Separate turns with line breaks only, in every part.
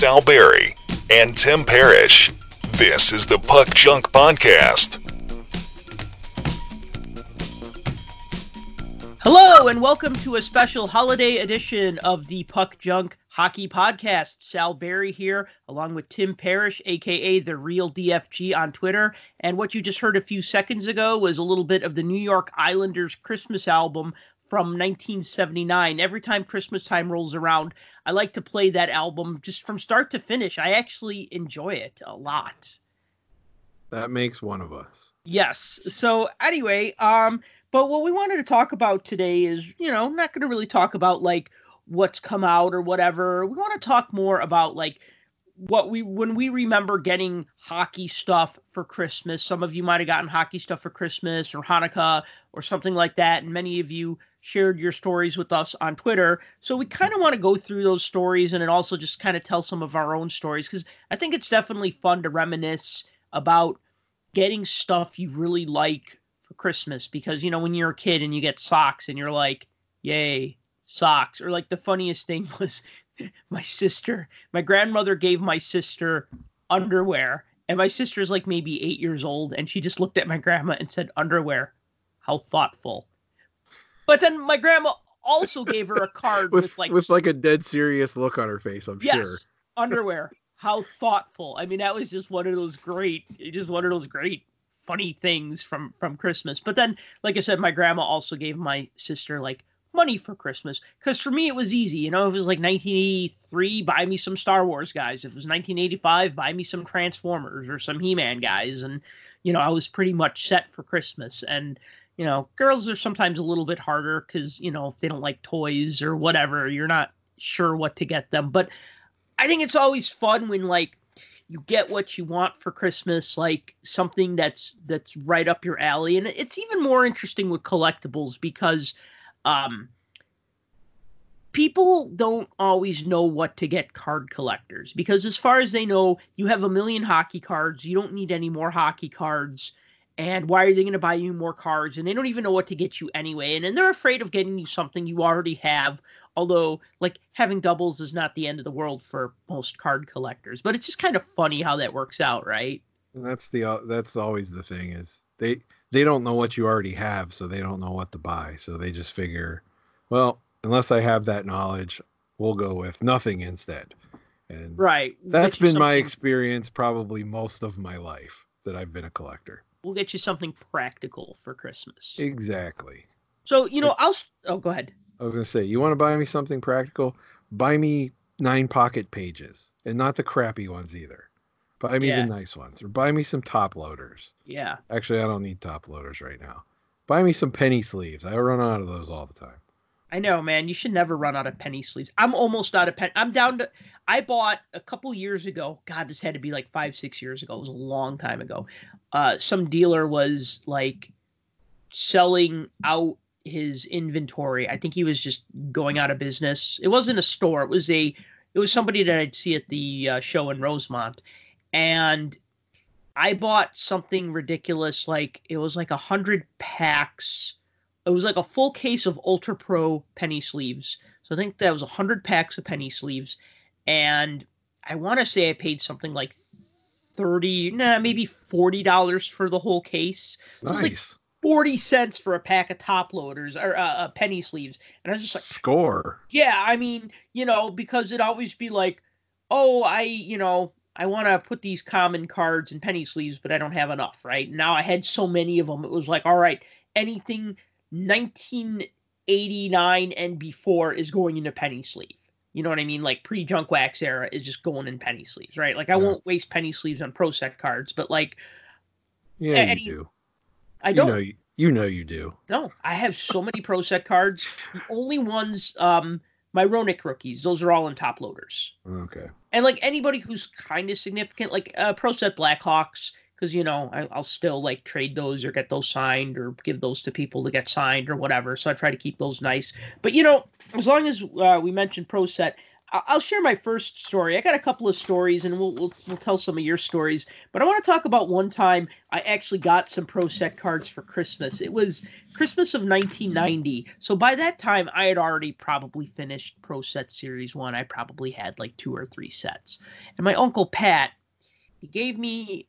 Sal Berry, and Tim Parrish. This is the Puck Junk Podcast.
Hello, and welcome to a special holiday edition of the Puck Junk Hockey Podcast. Sal Berry here, along with Tim Parrish, aka the Real DFG on Twitter. And what you just heard a few seconds ago was a little bit of the New York Islanders Christmas album from 1979. Every time Christmas time rolls around, I like to play that album just from start to finish. I actually enjoy it a lot.
That makes one of us.
Yes. So anyway, um, but what we wanted to talk about today is, you know, I'm not going to really talk about like what's come out or whatever. We want to talk more about like what we when we remember getting hockey stuff for Christmas. Some of you might have gotten hockey stuff for Christmas or Hanukkah or something like that, and many of you shared your stories with us on Twitter. So we kind of want to go through those stories and then also just kind of tell some of our own stories because I think it's definitely fun to reminisce about getting stuff you really like for Christmas. Because, you know, when you're a kid and you get socks and you're like, yay, socks. Or like the funniest thing was my sister, my grandmother gave my sister underwear. And my sister's like maybe eight years old. And she just looked at my grandma and said, underwear. How thoughtful but then my grandma also gave her a card
with,
with, like
with like a dead serious look on her face. I'm
yes,
sure.
underwear. How thoughtful. I mean, that was just one of those great, just one of those great funny things from from Christmas. But then, like I said, my grandma also gave my sister like money for Christmas because for me it was easy. You know, if it was like 1983, buy me some Star Wars guys. If it was 1985, buy me some Transformers or some He-Man guys, and you know, I was pretty much set for Christmas. And you know, girls are sometimes a little bit harder because, you know, if they don't like toys or whatever, you're not sure what to get them. But I think it's always fun when like you get what you want for Christmas, like something that's that's right up your alley. And it's even more interesting with collectibles because um people don't always know what to get card collectors because as far as they know, you have a million hockey cards, you don't need any more hockey cards and why are they going to buy you more cards and they don't even know what to get you anyway and then they're afraid of getting you something you already have although like having doubles is not the end of the world for most card collectors but it's just kind of funny how that works out right?
That's the uh, that's always the thing is they they don't know what you already have so they don't know what to buy so they just figure well unless i have that knowledge we'll go with nothing instead. And
right
that's been my experience probably most of my life that i've been a collector
we'll get you something practical for Christmas.
Exactly.
So, you know, I'll oh go ahead.
I was gonna say, you want to buy me something practical? Buy me nine pocket pages. And not the crappy ones either. Buy me yeah. the nice ones. Or buy me some top loaders.
Yeah.
Actually I don't need top loaders right now. Buy me some penny sleeves. I run out of those all the time.
I know, man. You should never run out of penny sleeves. I'm almost out of pen. I'm down to. I bought a couple years ago. God, this had to be like five, six years ago. It was a long time ago. Uh, some dealer was like selling out his inventory. I think he was just going out of business. It wasn't a store. It was a. It was somebody that I'd see at the uh, show in Rosemont, and I bought something ridiculous. Like it was like a hundred packs it was like a full case of Ultra Pro penny sleeves. So I think that was 100 packs of penny sleeves. And I want to say I paid something like 30, nah, maybe $40 for the whole case.
So nice.
like 40 cents for a pack of top loaders or uh, uh, penny sleeves. And I was just like,
score.
Yeah. I mean, you know, because it'd always be like, oh, I, you know, I want to put these common cards in penny sleeves, but I don't have enough, right? Now I had so many of them. It was like, all right, anything 1989 and before is going into penny sleeve. You know what I mean? Like pre junk wax era is just going in penny sleeves, right? Like I yeah. won't waste penny sleeves on pro set cards, but like
Yeah, any, you do.
I don't
you know you, you know you do.
No, I have so many pro set cards. The only ones um my Roenick rookies, those are all in top loaders.
Okay.
And like anybody who's kind of significant, like uh, Pro Set Blackhawks, because you know I, will still like trade those or get those signed or give those to people to get signed or whatever. So I try to keep those nice. But you know, as long as uh, we mentioned Pro Set, I'll share my first story. I got a couple of stories, and we'll, we'll we'll tell some of your stories. But I want to talk about one time I actually got some Pro Set cards for Christmas. It was Christmas of 1990. So by that time, I had already probably finished Pro Set Series One. I probably had like two or three sets. And my uncle Pat, he gave me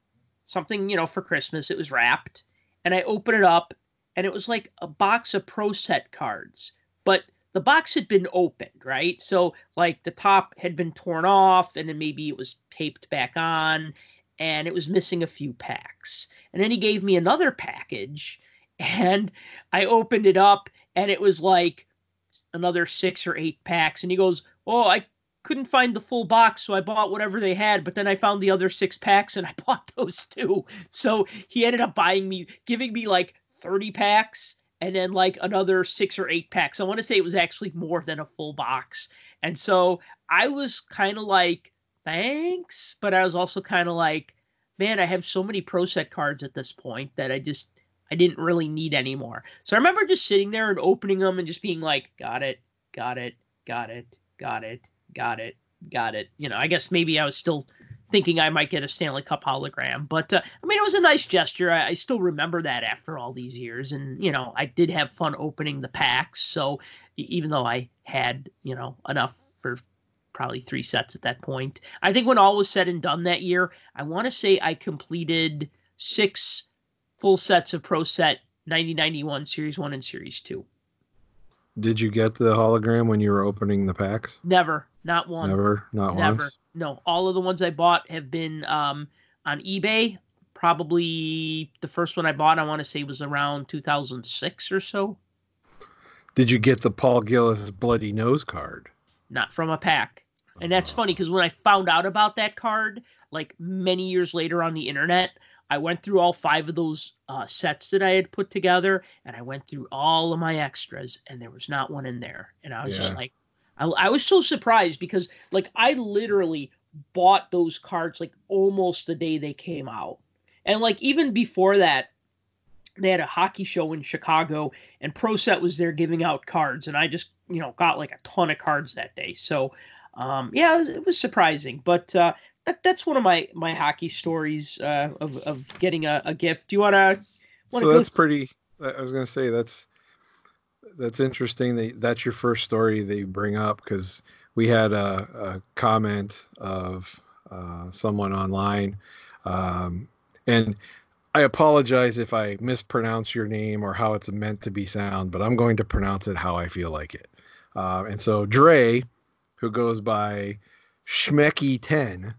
something, you know, for Christmas. It was wrapped, and I opened it up, and it was like a box of Pro Set cards, but the box had been opened, right? So like the top had been torn off and then maybe it was taped back on and it was missing a few packs. And then he gave me another package and I opened it up and it was like another 6 or 8 packs and he goes, "Oh, I couldn't find the full box, so I bought whatever they had, but then I found the other 6 packs and I bought those too." So he ended up buying me giving me like 30 packs and then like another six or eight packs. I want to say it was actually more than a full box. And so I was kind of like, thanks. But I was also kind of like, man, I have so many Pro Set cards at this point that I just, I didn't really need anymore. So I remember just sitting there and opening them and just being like, got it, got it, got it, got it, got it, got it. You know, I guess maybe I was still thinking I might get a Stanley Cup hologram. But uh, I mean, it was a nice gesture. I, I, still remember that after all these years, and you know, I did have fun opening the packs. So even though I had you know enough for probably three sets at that point, I think when all was said and done that year, I want to say I completed six full sets of Pro Set 9091 Series One and Series Two.
Did you get the hologram when you were opening the packs?
Never, not one.
Never, not
Never.
once.
No, all of the ones I bought have been um, on eBay. Probably the first one I bought, I want to say, was around 2006 or so.
Did you get the Paul Gillis bloody nose card?
Not from a pack. And that's funny because when I found out about that card, like many years later on the internet, I went through all five of those uh, sets that I had put together, and I went through all of my extras, and there was not one in there. And I was yeah. just like, I, I was so surprised because, like, I literally bought those cards like almost the day they came out, and like even before that, they had a hockey show in Chicago, and Pro Set was there giving out cards, and I just you know got like a ton of cards that day. So, um, yeah, it was, it was surprising, but uh, that, that's one of my my hockey stories uh, of of getting a, a gift. Do you want to?
So that's th- pretty. I was going to say that's that's interesting. That that's your first story you bring up because we had a, a comment of uh, someone online, um, and I apologize if I mispronounce your name or how it's meant to be sound, but I'm going to pronounce it how I feel like it. Uh, and so Dre, who goes by Schmecky10,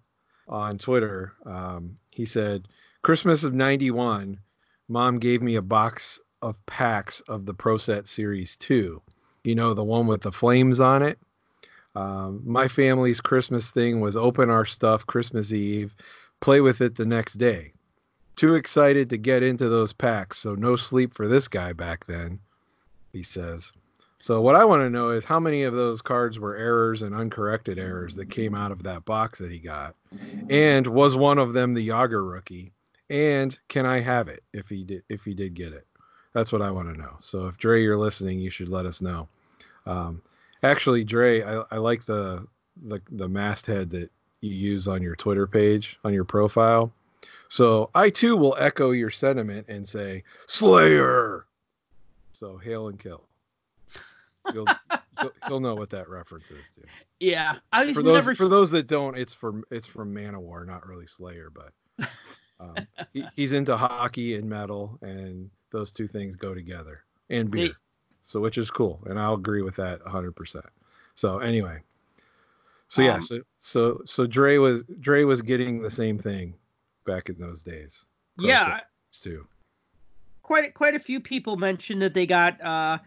on Twitter. Um, he said, Christmas of 91, mom gave me a box of packs of the Pro Set Series 2. You know, the one with the flames on it. Um, my family's Christmas thing was open our stuff Christmas Eve, play with it the next day. Too excited to get into those packs, so no sleep for this guy back then, he says. So what I want to know is how many of those cards were errors and uncorrected errors that came out of that box that he got, and was one of them the Jagr rookie? And can I have it if he did if he did get it? That's what I want to know. So if Dre, you're listening, you should let us know. Um, actually, Dre, I, I like the, the the masthead that you use on your Twitter page on your profile. So I too will echo your sentiment and say Slayer. So hail and kill. You'll, you'll, know what that reference is to.
Yeah, I
for those never... for those that don't, it's from it's from Manowar, not really Slayer, but um, he, he's into hockey and metal, and those two things go together, and beer. So which is cool, and I'll agree with that 100. percent So anyway, so yeah, um, so so so Dre was Dre was getting the same thing back in those days.
Yeah,
too.
Quite quite a few people mentioned that they got uh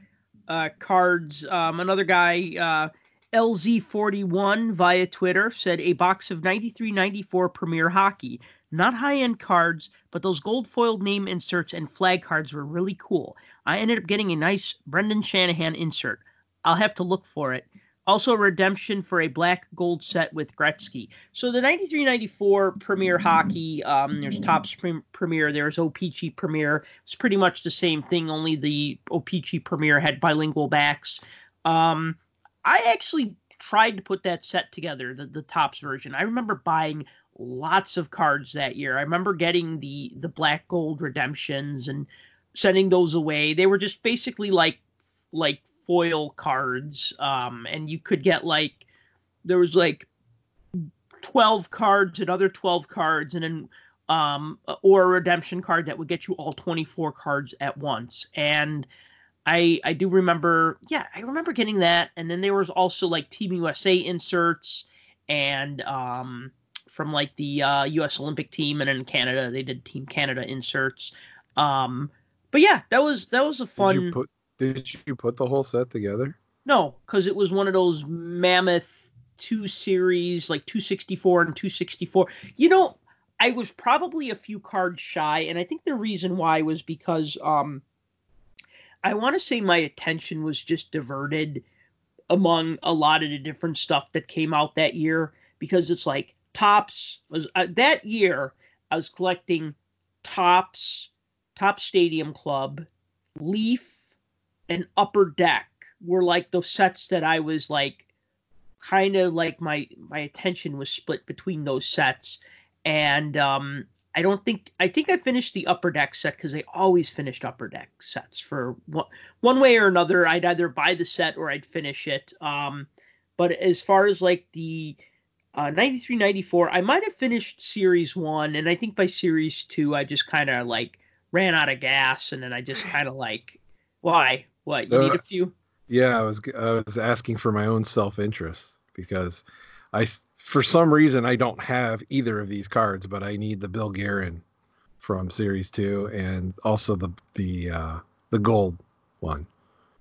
uh, cards. Um, another guy, uh, LZ41 via Twitter said a box of 93 94 Premier Hockey. Not high end cards, but those gold foiled name inserts and flag cards were really cool. I ended up getting a nice Brendan Shanahan insert. I'll have to look for it. Also, redemption for a black gold set with Gretzky. So the 93-94 Premier Hockey, um, there's Topps Premier, there's O-Pee-Chee Premier. It's pretty much the same thing, only the O-Pee-Chee Premier had bilingual backs. Um, I actually tried to put that set together, the the Topps version. I remember buying lots of cards that year. I remember getting the the black gold redemptions and sending those away. They were just basically like like foil cards um and you could get like there was like 12 cards another 12 cards and then um or a redemption card that would get you all 24 cards at once and i i do remember yeah i remember getting that and then there was also like team usa inserts and um from like the uh us olympic team and in canada they did team canada inserts um but yeah that was that was a fun
Did you put did you put the whole set together?
no, because it was one of those mammoth two series, like 264 and 264. You know, I was probably a few cards shy, and I think the reason why was because um I want to say my attention was just diverted among a lot of the different stuff that came out that year because it's like Topps was uh, that year I was collecting Topps, Topps stadium club, leaf, and upper deck were like those sets that I was like kind of like my my attention was split between those sets and um I don't think I think I finished the upper deck set because I always finished upper deck sets for one, one way or another. I'd either buy the set or I'd finish it. Um, but as far as like the uh, 93 94, I might have finished series one, and I think by series two, I just kind of like ran out of gas, and then I just kind of like, why? What you need
Uh,
a few?
Yeah, I was I was asking for my own self interest because i for some reason I don't have either of these cards, but I need the Bill Guerin from Series Two and also the the uh, the gold one.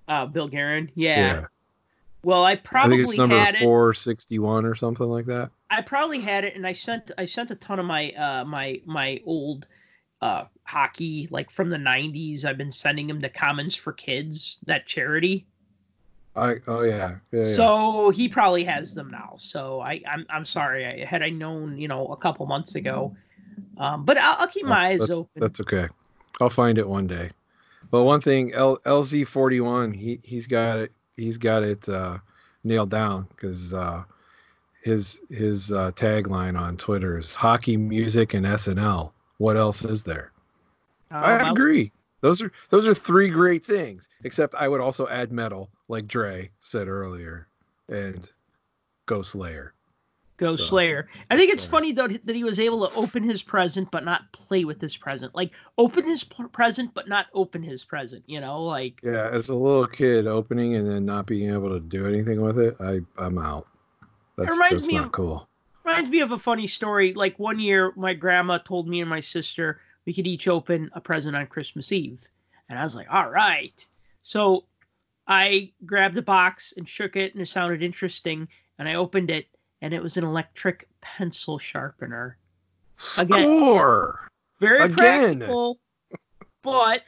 Uh, Bill Guerin. yeah. Yeah. Well, I probably I
think it's number
had it.
four sixty one or something like that.
I probably had it, and I sent I sent a ton of my uh my my old uh hockey like from the '90s. I've been sending them to Commons for Kids, that charity.
I oh yeah, yeah, yeah.
So he probably has them now. So I I'm I'm sorry. I had I known you know a couple months ago, um, but I'll, I'll keep my eyes open.
That's okay. I'll find it one day. But one thing, L- LZ forty one, he he's got it. He's got it uh, nailed down because uh, his his uh, tagline on Twitter is hockey, music, and SNL. What else is there? I
Um,
agree. Those are those are three great things. Except I would also add metal, like Dre said earlier, and Ghost Layer.
Go
So,
Slayer. I think it's
yeah.
funny though that he was able to open his present but not play with his present. Like open his p- present but not open his present. You know, like
Yeah, as a little kid, opening and then not being able to do anything with it, I I'm out. That's,
reminds
that's
me
not
of-
cool.
reminds me of a funny story. Like one year, my grandma told me and my sister we could each open a present on Christmas Eve, and I was like, "All right." So I grabbed a box and shook it, and it sounded interesting. And I opened it, and it was an electric pencil sharpener. Again.
Score.
Very
Again.
practical, but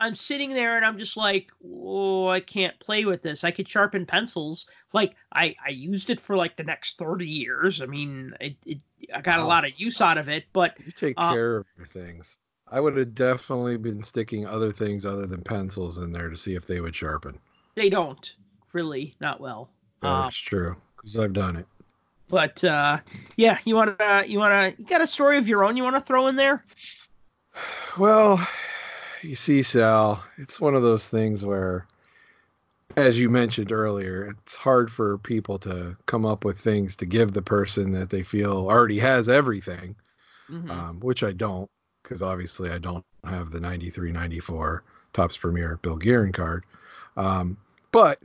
I'm sitting there and I'm just like, oh, I can't play with this. I could sharpen pencils. Like I, I used it for like the next 30 years. I mean, it, it I got a lot of use out of it, but
You take
Uh,
care of your things. I would have definitely been sticking other things other than pencils in there to see if they would sharpen.
they don't really, not well. Um,
That's true because I've done it.
But uh, yeah, you want to, you want to, you got a story of your own you want to throw in there?
Well, you see, Sal, it's one of those things where, as you mentioned earlier, it's hard for people to come up with things to give the person that they feel already has everything,
Mhm.
um, which I don't, because obviously I don't have the 93 94 Topps Premier Bill Guerin card. Um, but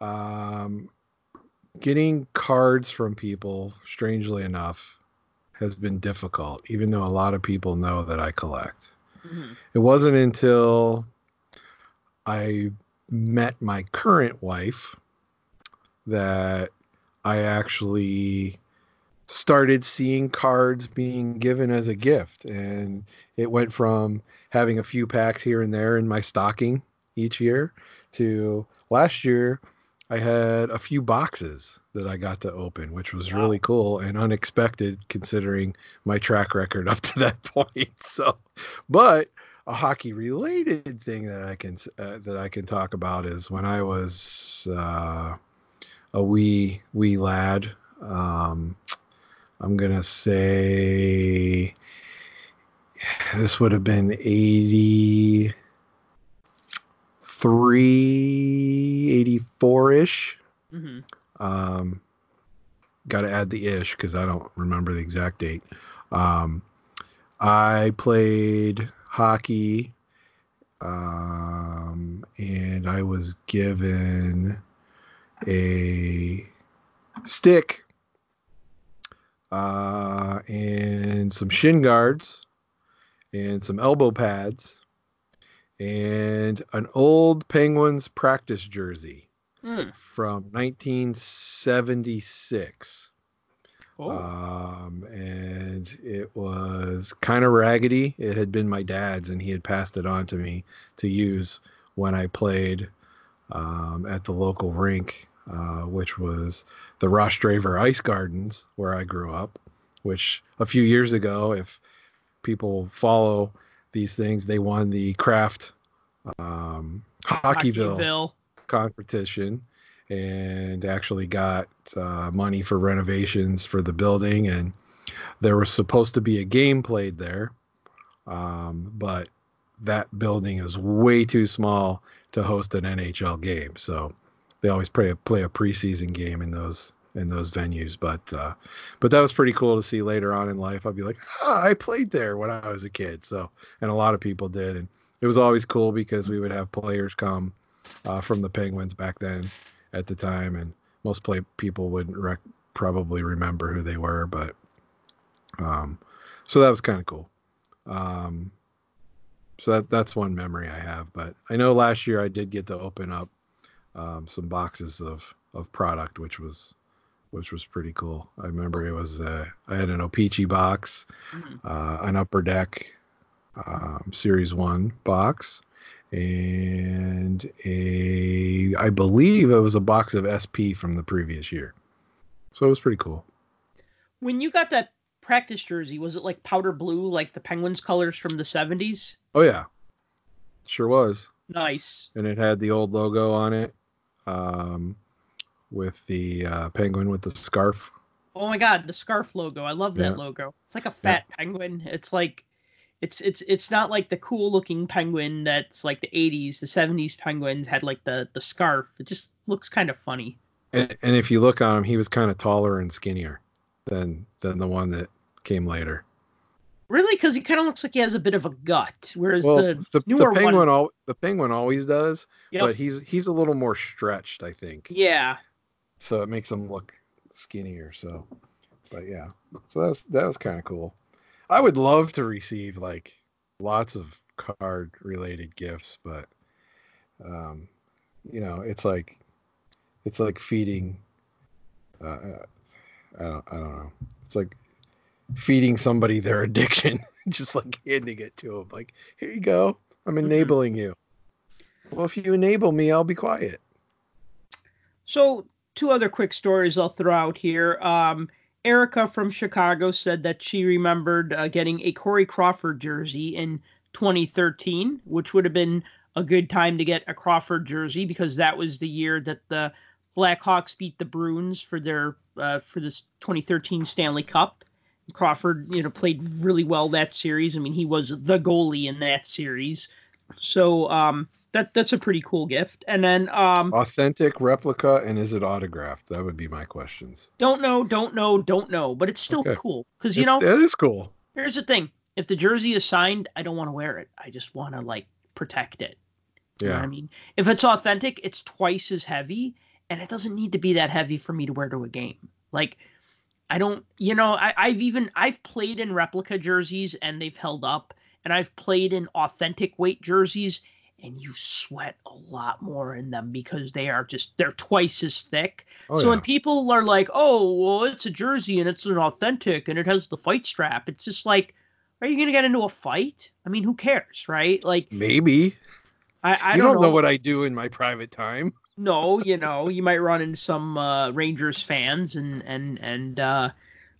um, getting cards from people, strangely enough, has been difficult, even though a lot of people know that I collect.
Mhm.
It wasn't until I met my current wife that I actually started seeing cards being given as a gift. And it went from having a few packs here and there in my stocking each year to last year, I had a few boxes that I got to open, which was
Wow.
really cool and unexpected considering my track record up to that point. So, but a hockey related thing that I can uh, that I can talk about is when I was uh, a wee wee lad. Um, I'm gonna say this would have been 83, 84 ish.
hmm
Um, Got to add the ish because I don't remember the exact date. Um, I played hockey, um, and I was given a stick uh, and some shin guards and some elbow pads and an old Penguins practice jersey
Mm.
from 1976.
Oh.
Um, and it was kind of raggedy. It had been my dad's, and he had passed it on to me to use when I played um, at the local rink, uh, which was the Rostraver Ice Gardens, where I grew up. Which a few years ago, if people follow these things, they won the Kraft um, Hockeyville
Hockeyville.
competition and actually got uh, money for renovations for the building. And there was supposed to be a game played there um, but that building is way too small to host an nhl game. So they always play a, play a preseason game in those in those venues but uh, but that was pretty cool to see later on in life i'd be like i played there when i was a kid so and a lot of people did and it was always cool because we would have players come uh, from the Penguins back then at the time, and most play people wouldn't rec- probably remember who they were, but um, so that was kind of cool. Um, so that that's one memory I have. But I know last year I did get to open up um, some boxes of of product, which was which was pretty cool. I remember it was uh, I had an O-Pee-Chee box,
Mhm.
uh, an Upper Deck um, Series One box, and a I believe it was a box of SP from the previous year. So it was pretty cool.
When you got that practice jersey, was it like powder blue, like the Penguins colors from the 70s?
Oh yeah, sure was,
Nice.
and it had the old logo on it, um, with the uh, penguin with the scarf.
Oh my god, the scarf logo. I love that
Yeah.
logo. It's like a fat penguin. It's like it's it's it's not like the cool looking penguin that's like the 80s, the 70s penguins had like the the scarf. It just looks kind of funny.
And, and if you look on him, he was kind of taller and skinnier than than the one that came later.
Really cuz he kind of looks like he has a bit of a gut whereas
Well,
the,
the, the
newer
penguin
one
al- the penguin always does,
Yep.
but he's he's a little more stretched, I think.
Yeah.
So it makes them look skinnier. So, but yeah, so that's that was kind of cool. I would love to receive like lots of card related gifts, but um, you know, it's like it's like feeding. Uh, uh, I don't I don't know. It's like feeding somebody their addiction, just like handing it to them. Like, here you go. I'm
Mhm.
enabling you. Well, if you enable me, I'll be quiet.
So, two other quick stories I'll throw out here. Um, Erica from Chicago said that she remembered uh, getting a Corey Crawford jersey in 2013, which would have been a good time to get a Crawford jersey because that was the year that the Blackhawks beat the Bruins for their uh, for this 2013 Stanley Cup. Crawford, you know, played really well that series. I mean, he was the goalie in that series. So um, that that's a pretty cool gift. And then um,
Authentic replica and is it autographed? That would be my questions.
Don't know, don't know, don't know, but it's still
Okay.
cool because you
It's-
know.
it is cool.
Here's the thing: if the jersey is signed, I don't want to wear it. I just want to like protect it. You
Yeah,
I mean, if it's authentic, it's twice as heavy, and it doesn't need to be that heavy for me to wear to a game. Like, I don't, you know, I, I've even I've played in replica jerseys and they've held up, and I've played in authentic weight jerseys, and you sweat a lot more in them because they are just they're twice as thick.
oh,
so
yeah.
when people are like, "Oh, well, it's a jersey and it's an authentic and it has the fight strap," it's just like, are you gonna get into a fight? I mean, who cares, right? Like,
maybe
I, I
you
don't,
don't know. what I do in my private time.
no, you know, you might run into some uh, Rangers fans and and and uh,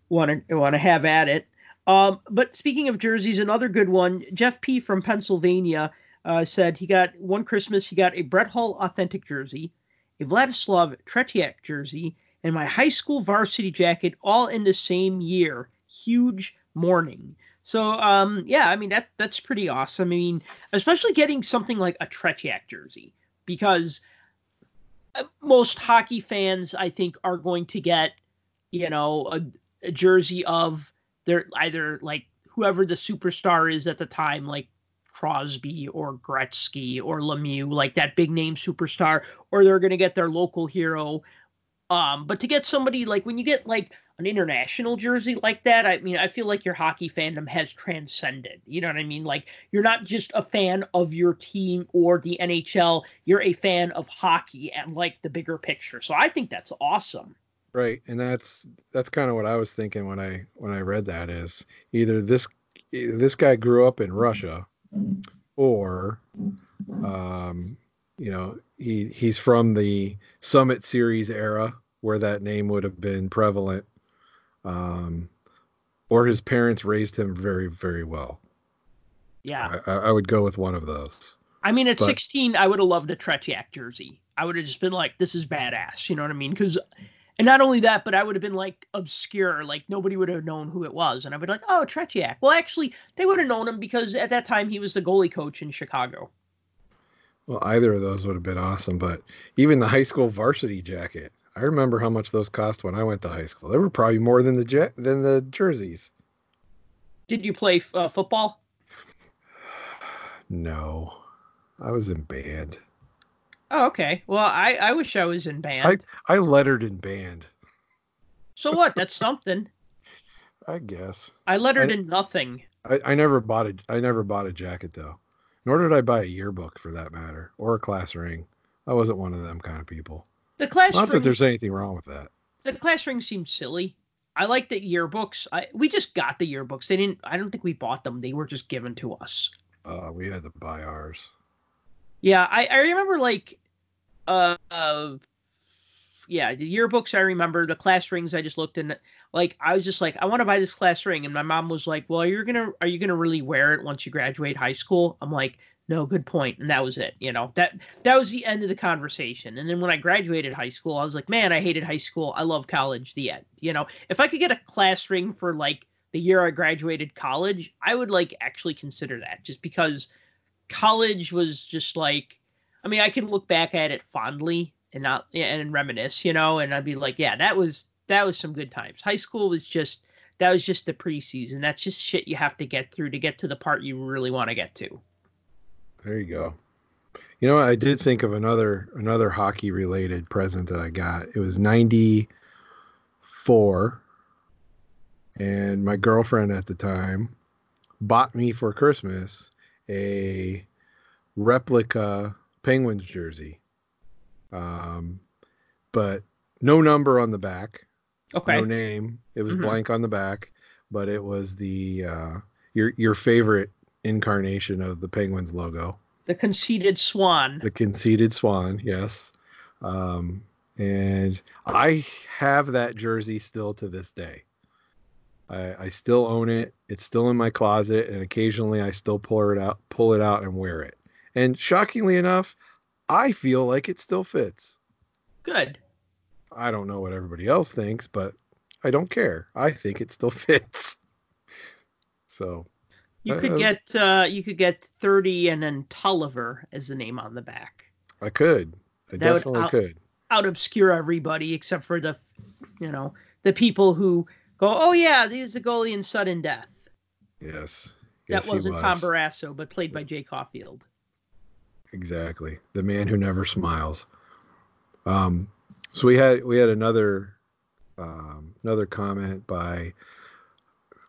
want to want to have at it. Um, but speaking of jerseys, another good one. Jeff P from Pennsylvania uh, said he got one Christmas. He got a Brett Hull authentic jersey, a Vladislav Tretiak jersey, and my high school varsity jacket all in the same year. Huge morning. So um yeah, I mean that that's pretty awesome. I mean, especially getting something like a Tretiak jersey because uh, most hockey fans I think are going to get, you know, a, a jersey of their either like whoever the superstar is at the time, like Crosby or Gretzky or Lemieux, like that big name superstar, or they're going to get their local hero. Um, but to get somebody like when you get like an international jersey like that, I mean, I feel like your hockey fandom has transcended. You know what I mean? Like you're not just a fan of your team or the NHL, you're a fan of hockey and like the bigger picture. So I think that's awesome.
Right, and that's that's kind of what I was thinking when I when I read that is either this this guy grew up in Russia, or um, you know he he's from the Summit Series era where that name would have been prevalent, um, or his parents raised him very very well.
Yeah,
I, I would go with one of those.
I mean, at
But-
16, I would have loved a Tretiak jersey. I would have just been like, this is badass. You know what I mean? Because, and not only that, but I would have been like obscure. Like nobody would have known who it was. And I would be like, oh, Tretiak. Well, actually, they would have known him because at that time he was the goalie coach in Chicago.
Well, either of those would have been awesome, but even the high school varsity jacket. I remember how much those cost when I went to high school. They were probably more than the jet than the jerseys.
Did you play uh, football?
No, I was in band.
Oh, okay. Well, I, I wish I was in band.
I I lettered in band.
So what? That's something.
I guess.
I lettered
I-
in nothing.
I, I never bought a I never bought a jacket though. Nor did I buy a yearbook for that matter, or a class ring. I wasn't one of them kind of people.
The class
Not that there's anything wrong with that.
the class ring seemed silly. I like the yearbooks. I we just got the yearbooks. They didn't. I don't think we bought them. They were just given to us.
Uh, we had to buy ours.
Yeah, I, I remember like uh, yeah, the yearbooks I remember, the class rings I just looked in like I was just like, I want to buy this class ring. And my mom was like, Well, you're gonna are you gonna really wear it once you graduate high school? I'm like, no, good point. And that was it. You know, that that was the end of the conversation. And then when I graduated high school, I was like, man, I hated high school. I love college. The end. You know, if I could get a class ring for like the year I graduated college, I would like actually consider that just because college was just like I mean, I can look back at it fondly and not and reminisce, you know, and I'd be like, yeah, that was that was some good times. High school was just that was just the preseason. That's just shit you have to get through to get to the part you really want to get to.
There you go. You know, I did think of another another hockey related present that I got. It was 94 and my girlfriend at the time bought me for Christmas a replica Penguins jersey. Um but no number on the back,
Okay.
no name. It was
Mhm.
blank on the back, but it was the uh your your favorite incarnation of the Penguins logo
The conceited swan.
the conceited swan yes um and i have that jersey still to this day I, I still own it it's still in my closet and occasionally i still pull it out pull it out and wear it and shockingly enough i feel like it still fits
Good.
i don't know what everybody else thinks but i don't care i think it still fits so
You
Uh,
could get uh you could get 30 and then Tulliver as the name on the back.
i could i
That
definitely
out-
could
Out obscure everybody except for the you know, the people who go, "Oh yeah, he's the goalie in sudden death."
yes
That
Yes, he
wasn't Tom
was.
Barrasso, but played by Jay Caulfield.
Exactly. The man who never smiles. Um, so we had we had another um, another comment by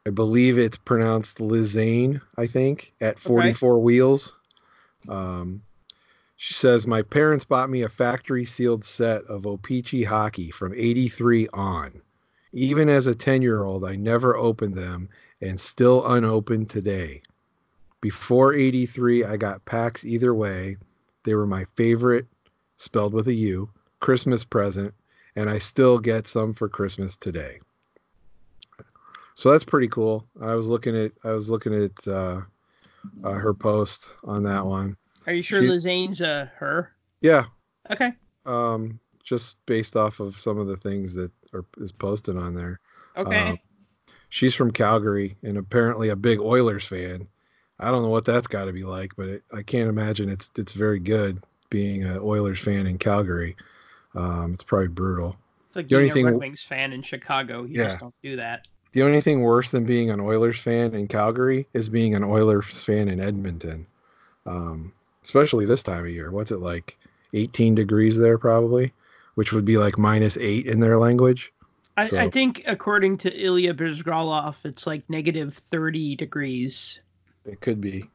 I believe it's pronounced Lizane, I think, at 44 wheels. Um, she says, My parents bought me a factory sealed set of O-Pee-Chee hockey from 83 on. Even as a 10 year old, I never opened them and still unopened today. Before 83, I got packs either way. They were my favorite, spelled with a U, Christmas present, and I still get some for Christmas today. So that's pretty cool. I was looking at I was looking at uh, uh, her post on that one.
Are you sure
She-
Lizane's uh her?
Yeah,
Okay.
um, just based off of some of the things that are is posted on there.
Okay.
Um, she's from Calgary and apparently a big Oilers fan. I don't know what that's got to be like, but it, I can't imagine it's it's very good being an Oilers fan in Calgary. Um, it's probably brutal.
it's like
the
being
only
a
thing-
Red Wings fan in Chicago. You
Yeah.
just don't do that.
The only thing worse than being an Oilers fan in Calgary is being an Oilers fan in Edmonton, um, especially this time of year. What's it like? 18 degrees there, probably, which would be like minus eight in their language.
I, I think according to Ilya Bryzgalov, it's like negative 30 degrees.
It could be.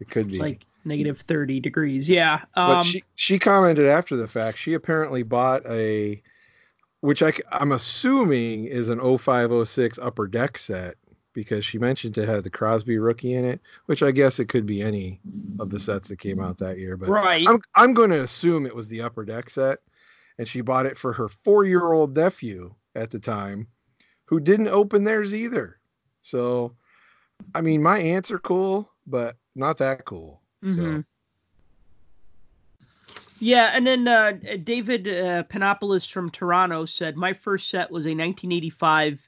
It could
It's
be.
like negative 30 degrees. Yeah.
but
Um,
she she commented after the fact. She apparently bought a, which I am assuming is an 0506 upper deck set because she mentioned it had the Crosby rookie in it, which I guess it could be any of the sets that came out that year. But
right.
I'm I'm going to assume it was the upper deck set, and she bought it for her four year old nephew at the time, who didn't open theirs either. So, I mean, my aunts are cool, but not that cool.
Mhm. Yeah, and then uh, David uh, Panopoulos from Toronto said, My first set was a 1985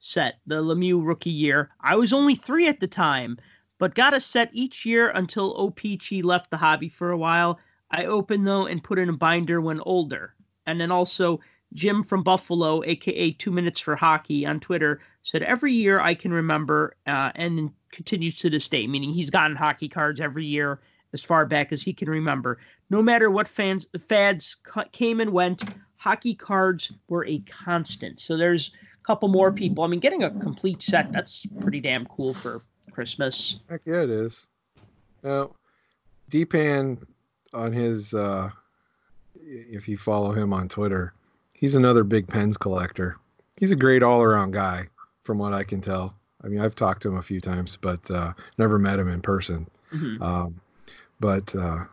set, the Lemieux rookie year. I was only three at the time, but got a set each year until OPG left the hobby for a while. I opened though and put in a binder when older. And then also Jim from Buffalo, aka Two Minutes for Hockey, on Twitter said every year I can remember, uh, and continues to this day, meaning he's gotten hockey cards every year as far back as he can remember. No matter what fans fads came and went, hockey cards were a constant. So there's a couple more people. I mean, getting a complete set that's pretty damn cool for Christmas.
Heck yeah, it is. Now, Deepan on his, uh, if you follow him on Twitter, he's another big pens collector. He's a great all around guy, from what I can tell. I mean, I've talked to him a few times, but uh, never met him in person.
Mhm.
Um, but uh,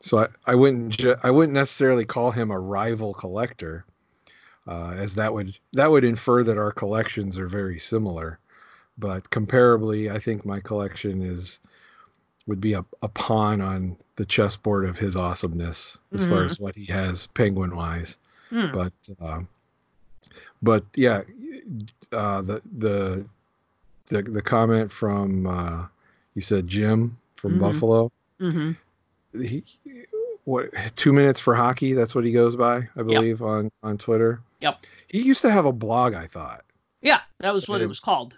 so I, I wouldn't ju- I wouldn't necessarily call him a rival collector, uh, as that would that would infer that our collections are very similar. But comparably, I think my collection is would be a, a pawn on the chessboard of his awesomeness as far
Mhm.
as what he has penguin wise.
Hmm.
But um, but yeah, uh, the the the the comment from uh, you said Jim from
Mhm.
Buffalo.
Mhm.
He what two minutes for hockey? That's what he goes by, I believe on on Twitter.
Yep.
He used to have a blog, I thought.
Yeah, that was what it was called.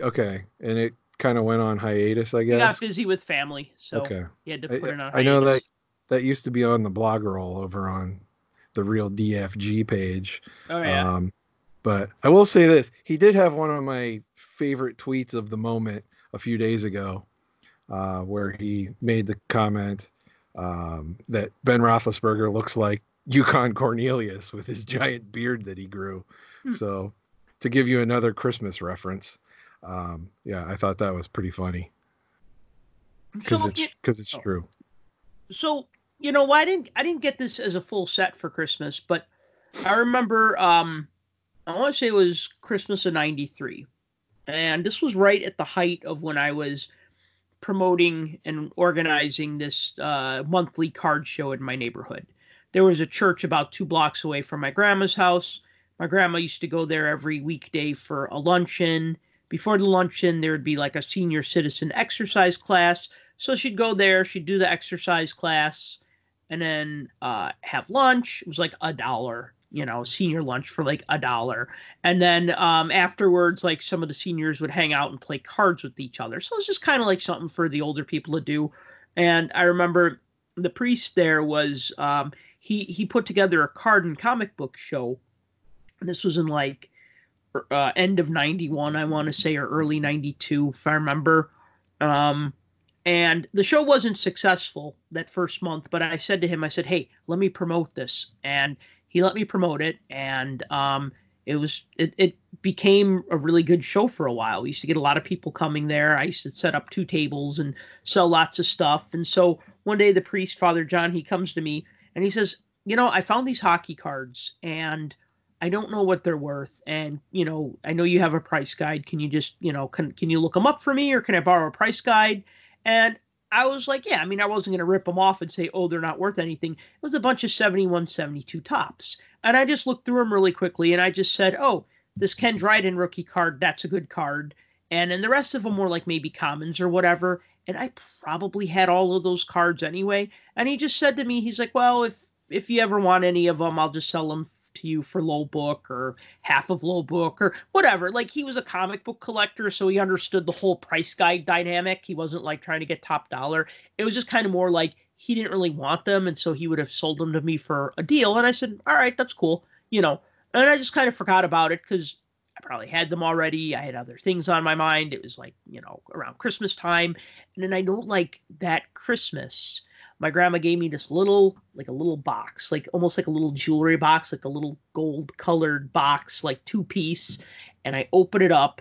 Okay, and it kind of went on hiatus, I guess.
He got busy with family, so
okay,
he had to
I,
put it on.
I know that that used to be on the blog roll over on the real DFG page.
Oh yeah.
Um, but I will say this: he did have one of my favorite tweets of the moment a few days ago, uh, where he made the comment um, that Ben Roethlisberger looks like Yukon Cornelius with his giant beard that he grew.
Hmm.
So, to give you another Christmas reference, um, yeah, I thought that was pretty funny because
so,
it's because it's
oh.
true.
so you know why I didn't I didn't get this as a full set for Christmas, but I remember um I want to say it was Christmas of '93, and this was right at the height of when I was promoting and organizing this uh, monthly card show in my neighborhood. There was a church about two blocks away from my grandma's house. My grandma used to go there every weekday for a luncheon. Before the luncheon, there would be like a senior citizen exercise class. So she'd go there, she'd do the exercise class, and then uh, have lunch. It was like a dollar, you know, senior lunch for like a dollar. And then um, afterwards, like some of the seniors would hang out and play cards with each other. So it's just kind of like something for the older people to do. And I remember the priest there was um, he he put together a card and comic book show. And this was in like uh, end of 91 i want to say or early 92 if i remember um, and the show wasn't successful that first month but i said to him i said hey let me promote this and he let me promote it and um, it was it, it became a really good show for a while we used to get a lot of people coming there i used to set up two tables and sell lots of stuff and so one day the priest father john he comes to me and he says you know i found these hockey cards and I don't know what they're worth, and you know, I know you have a price guide. Can you just, you know, can can you look them up for me, or can I borrow a price guide? And I was like, yeah, I mean, I wasn't going to rip them off and say, oh, they're not worth anything. It was a bunch of 71, 72 Topps. And I just looked through them really quickly and I just said, oh, this Ken Dryden rookie card, that's a good card. And then the rest of them were like maybe commons or whatever. And I probably had all of those cards anyway. And he just said to me, he's like, well, if if you ever want any of them, I'll just sell them to you for low book or half of low book or whatever. Like he was a comic book collector, so he understood the whole price guide dynamic. He wasn't like trying to get top dollar. It was just kind of more like he didn't really want them, and so he would have sold them to me for a deal. And I said, all right, that's cool, you know. And I just kind of forgot about it because I probably had them already. I had other things on my mind. It was like, you know, around Christmas time. And then I know like that Christmas, my grandma gave me this little like a little box like almost like a little jewelry box like a little gold colored box like two piece and i open it up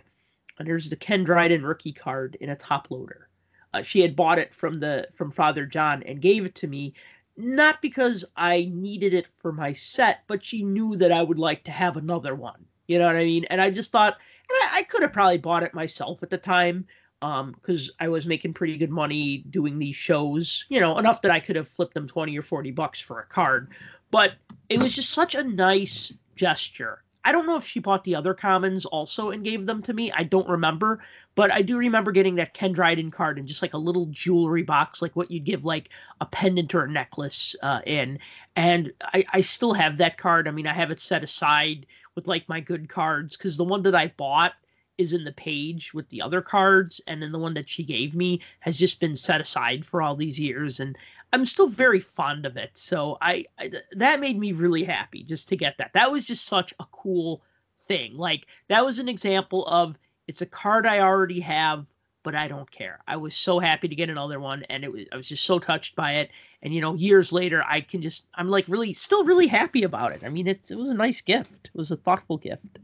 and there's the ken dryden rookie card in a top loader. Uh, she had bought it from the from father john and gave it to me not because i needed it for my set but she knew that i would like to have another one. You know what i mean? And i just thought I, I could have probably bought it myself at the time um because i was making pretty good money doing these shows you know enough that i could have flipped them 20 or 40 bucks for a card. But it was just such a nice gesture. I don't know if she bought the other commons also and gave them to me. I don't remember. But i do remember getting that ken dryden card in just like a little jewelry box like what you'd give like a pendant or a necklace uh, in. And I, I still have that card. I mean i have it set aside with like my good cards because the one that i bought is in the page with the other cards and then the one that she gave me has just been set aside for all these years and i'm still very fond of it. So I, I, that made me really happy just to get that. That was just such a cool thing. Like that was an example of it's a card i already have but i don't care. I was so happy to get another one and it was i was just so touched by it. And you know years later i can just i'm like really still really happy about it. I mean it, it was a nice gift. It was a thoughtful gift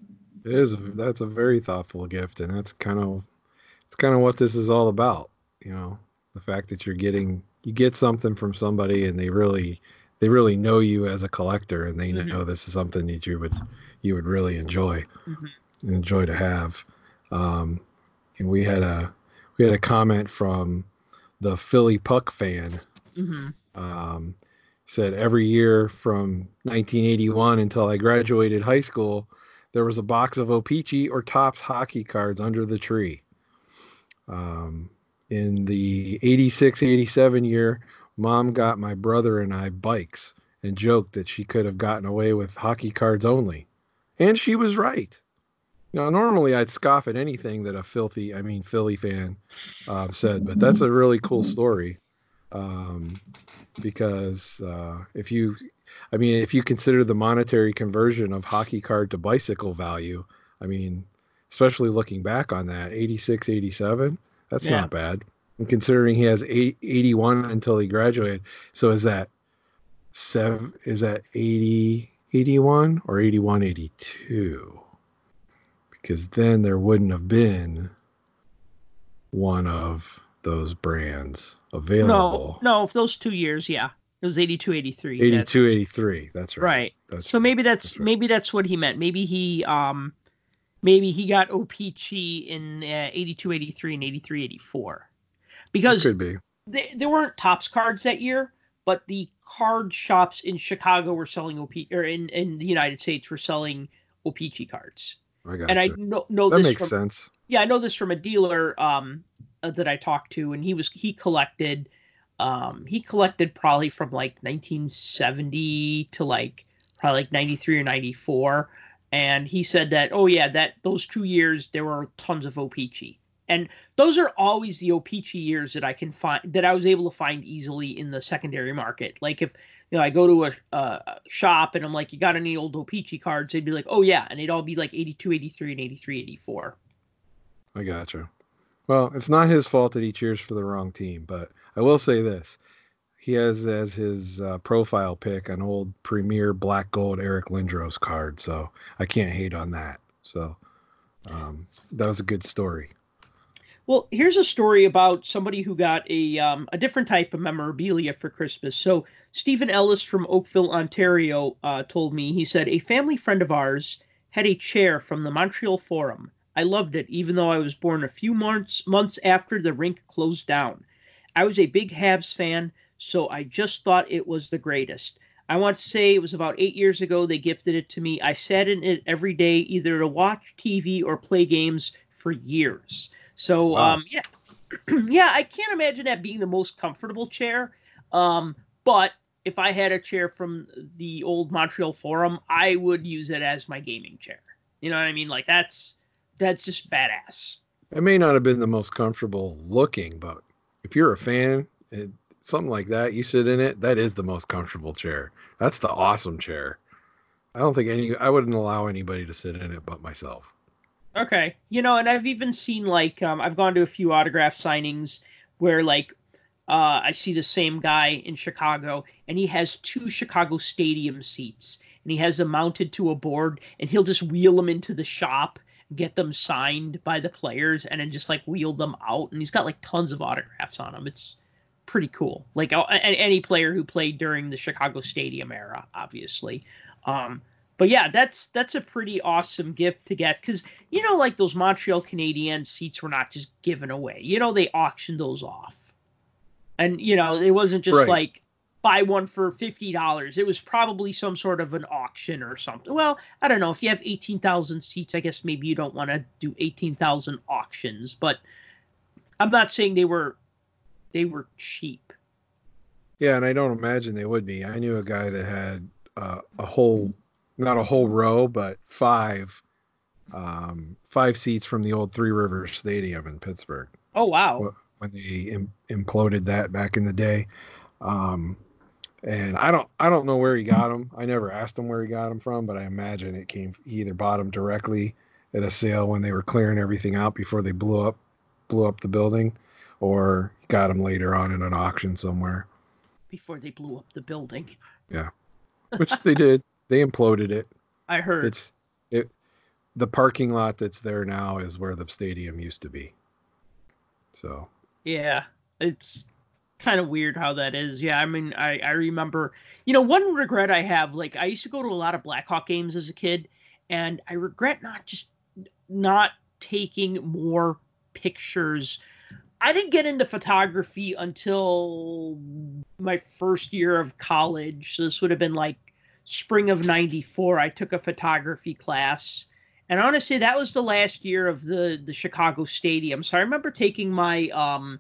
it is. That's a very thoughtful gift, and that's kind of it's kind of what this is all about. You know, the fact that you're getting you get something from somebody, and they really they really know you as a collector, and they mm-hmm. know this is something that you would you would really enjoy mm-hmm. enjoy to have. Um, and we had a we had a comment from the Philly Puck fan. Mm-hmm. Um, said every year from 1981 until I graduated high school, there was a box of O-Pee-Chee or Topps hockey cards under the tree. Um, in the 86 87 year, mom got my brother and I bikes and joked that she could have gotten away with hockey cards only. And she was right. Know, normally I'd scoff at anything that a filthy, I mean, Philly fan uh, said, but that's a really cool story. Um, because uh, if you I mean, if you consider the monetary conversion of hockey card to bicycle value, I mean, especially looking back on that, 86, 87, that's yeah. not bad. And considering he has eight, 81 until he graduated. So is that seven, is that 80, 81 or 81, 82? Because then there wouldn't have been one of those brands available.
No, no, those two years, yeah. It was 82 83.
82 83. That's right.
Right. That's so maybe that's, that's right. maybe that's what he meant. Maybe he um maybe he got O-Pee-Chee in uh, 82 83 and 83 84. Because
could be.
They, there weren't Topps cards that year, but the card shops in Chicago were selling OP or in in the United States were selling O-Pee-Chee cards.
I got
and
you.
I know know
that
this
makes
from,
sense.
Yeah, I know this from a dealer um uh, that I talked to, and he was he collected um, he collected probably from like 1970 to like probably like 93 or 94 and he said that oh yeah that those two years there were tons of O-Pee-Chee and those are always the O-Pee-Chee years that I can find that I was able to find easily in the secondary market. Like if you know I go to a, shop and I'm like, you got any old O-Pee-Chee cards? They'd be like, oh yeah, and it'd all be like 82, 83, and 83, 84.
I gotcha. Well, it's not his fault that he cheers for the wrong team, but I will say this: he has as his uh, profile pick an old Premier Black Gold Eric Lindros card, so I can't hate on that. So um, that was a good story.
Well, here's a story about somebody who got a um, a different type of memorabilia for Christmas. So Stephen Ellis from Oakville, Ontario, uh, told me he said a family friend of ours had a chair from the Montreal Forum. I loved it, even though I was born a few months months after the rink closed down. I was a big Habs fan, so I just thought it was the greatest. I want to say it was about eight years ago they gifted it to me. I sat in it every day, either to watch TV or play games for years. So
Wow.
um, yeah, yeah, I can't imagine that being the most comfortable chair. Um, but if I had a chair from the old Montreal Forum, I would use it as my gaming chair. You know what I mean? Like that's that's just badass.
It may not have been the most comfortable looking, but if you're a fan, it, something like that, you sit in it, that is the most comfortable chair. That's the awesome chair. I don't think any, I wouldn't allow anybody to sit in it but myself.
Okay. You know, and I've even seen like um, I've gone to a few autograph signings where like uh, I see the same guy in Chicago and he has two Chicago stadium seats and he has them mounted to a board and he'll just wheel them into the shop, get them signed by the players and then just like wheel them out and he's got like tons of autographs on them. It's pretty cool. Like any player who played during the Chicago stadium era, obviously. Um, but yeah, that's that's a pretty awesome gift to get because you know, like those Montreal Canadiens seats were not just given away. You know, they auctioned those off. And you know, it wasn't just
Right.
like buy one for fifty dollars. It was probably some sort of an auction or something. Well, I don't know. If you have eighteen thousand seats, I guess maybe you don't want to do eighteen thousand auctions, but I'm not saying they were they were cheap.
Yeah, and I don't imagine they would be. I knew a guy that had uh, a whole, not a whole row, but five, um, five seats from the old Three Rivers Stadium in Pittsburgh
Oh wow.
When they Im- imploded that back in the day. Um, and I don't, I don't know where he got them. I never asked him where he got them from, but I imagine it came. He either bought them directly at a sale when they were clearing everything out before they blew up, blew up the building, or got them later on in an auction somewhere.
Before they blew up the building.
Yeah, which they did. They imploded it.
I heard.
It's it. The parking lot that's there now is where the stadium used to be. So
Yeah, it's kind of weird how that is. Yeah, I mean, I I remember, you know, one regret I have, like I used to go to a lot of Blackhawk games as a kid, and I regret not just not taking more pictures. I didn't get into photography until my first year of college. So this would have been like spring of 94. I took a photography class. And say that was the last year of the the Chicago Stadium. So I remember taking my um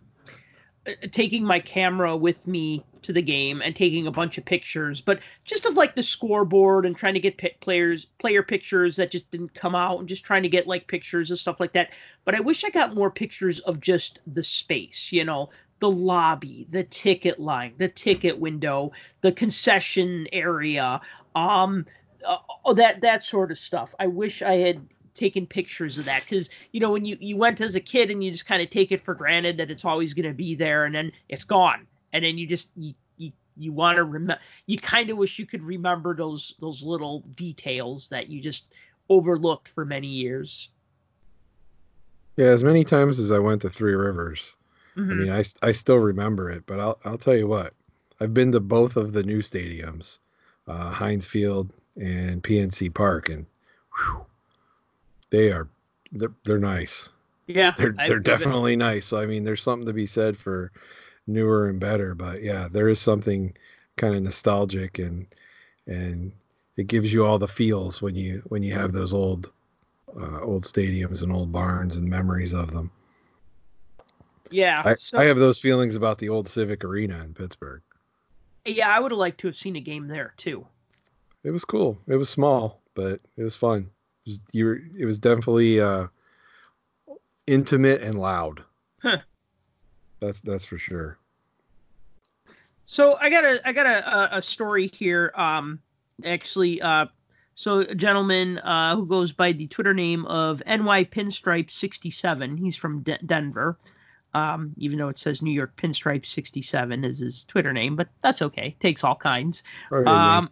taking my camera with me to the game and taking a bunch of pictures, but just of like the scoreboard and trying to get pi- players player pictures that just didn't come out and just trying to get like pictures and stuff like that. But I wish I got more pictures of just the space, you know, the lobby, the ticket line, the ticket window, the concession area, um uh, oh, that that sort of stuff. I wish I had taken pictures of that because you know when you you went as a kid and you just kind of take it for granted that it's always going to be there and then it's gone and then you just you you, you want to remember you kind of wish you could remember those those little details that you just overlooked for many years
yeah, as many times as I went to Three Rivers, I
Mhm.
mean, I still remember it. But I'll I'll tell you what, I've been to both of the new stadiums, uh, Heinz Field and PNC Park, and whew, they are they're they're nice.
yeah
they're they're definitely nice. So I mean, there's something to be said for newer and better. But yeah, there is something kind of nostalgic and and it gives you all the feels when you when you have those old uh, old stadiums and old barns and memories of them.
yeah
I,
so-
I have those feelings about the old Civic Arena in Pittsburgh.
yeah i would have liked to have seen a game there too
It was cool. It was small, but it was fun. It was, you were, it was definitely uh, intimate and loud.
Huh.
That's that's for sure.
So I got a I got a a, story here. Um, actually, uh, so a gentleman uh, who goes by the Twitter name of NY Pinstripe sixty seven. He's from De- Denver. Um, even though it says New York Pinstripe sixty seven is his Twitter name, but that's okay. Takes all kinds.
Right,
Um,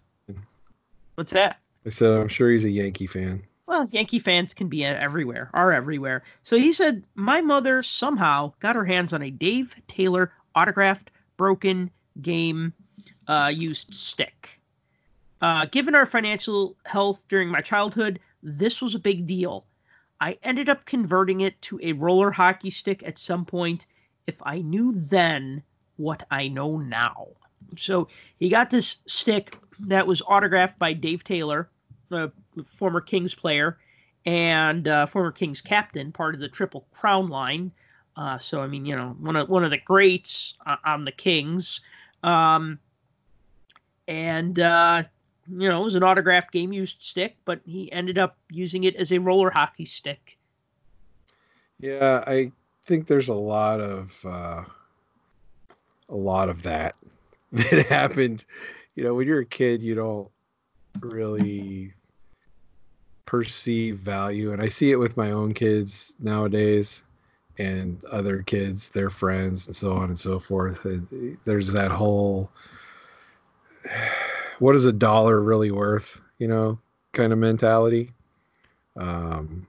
what's that?
I said I'm sure he's a Yankee fan.
Well, Yankee fans can be everywhere, are everywhere. So he said, My mother somehow got her hands on a Dave Taylor autographed, broken game uh, used stick. Uh, given our financial health during my childhood, this was a big deal. I ended up converting it to a roller hockey stick at some point. If I knew then what I know now. So he got this stick that was autographed by Dave Taylor, a former Kings player and uh, former Kings captain, part of the Triple Crown line. Uh, so I mean, you know, one of one of the greats uh, on the Kings, um, and uh, you know, it was an autographed game used stick, but he ended up using it as a roller hockey stick.
Yeah, I think there's a lot of uh, a lot of that that happened. You know, when you're a kid, you don't really perceive value, and I see it with my own kids nowadays and other kids, their friends, and so on and so forth. And there's that whole what is a dollar really worth, you know, kind of mentality. Um,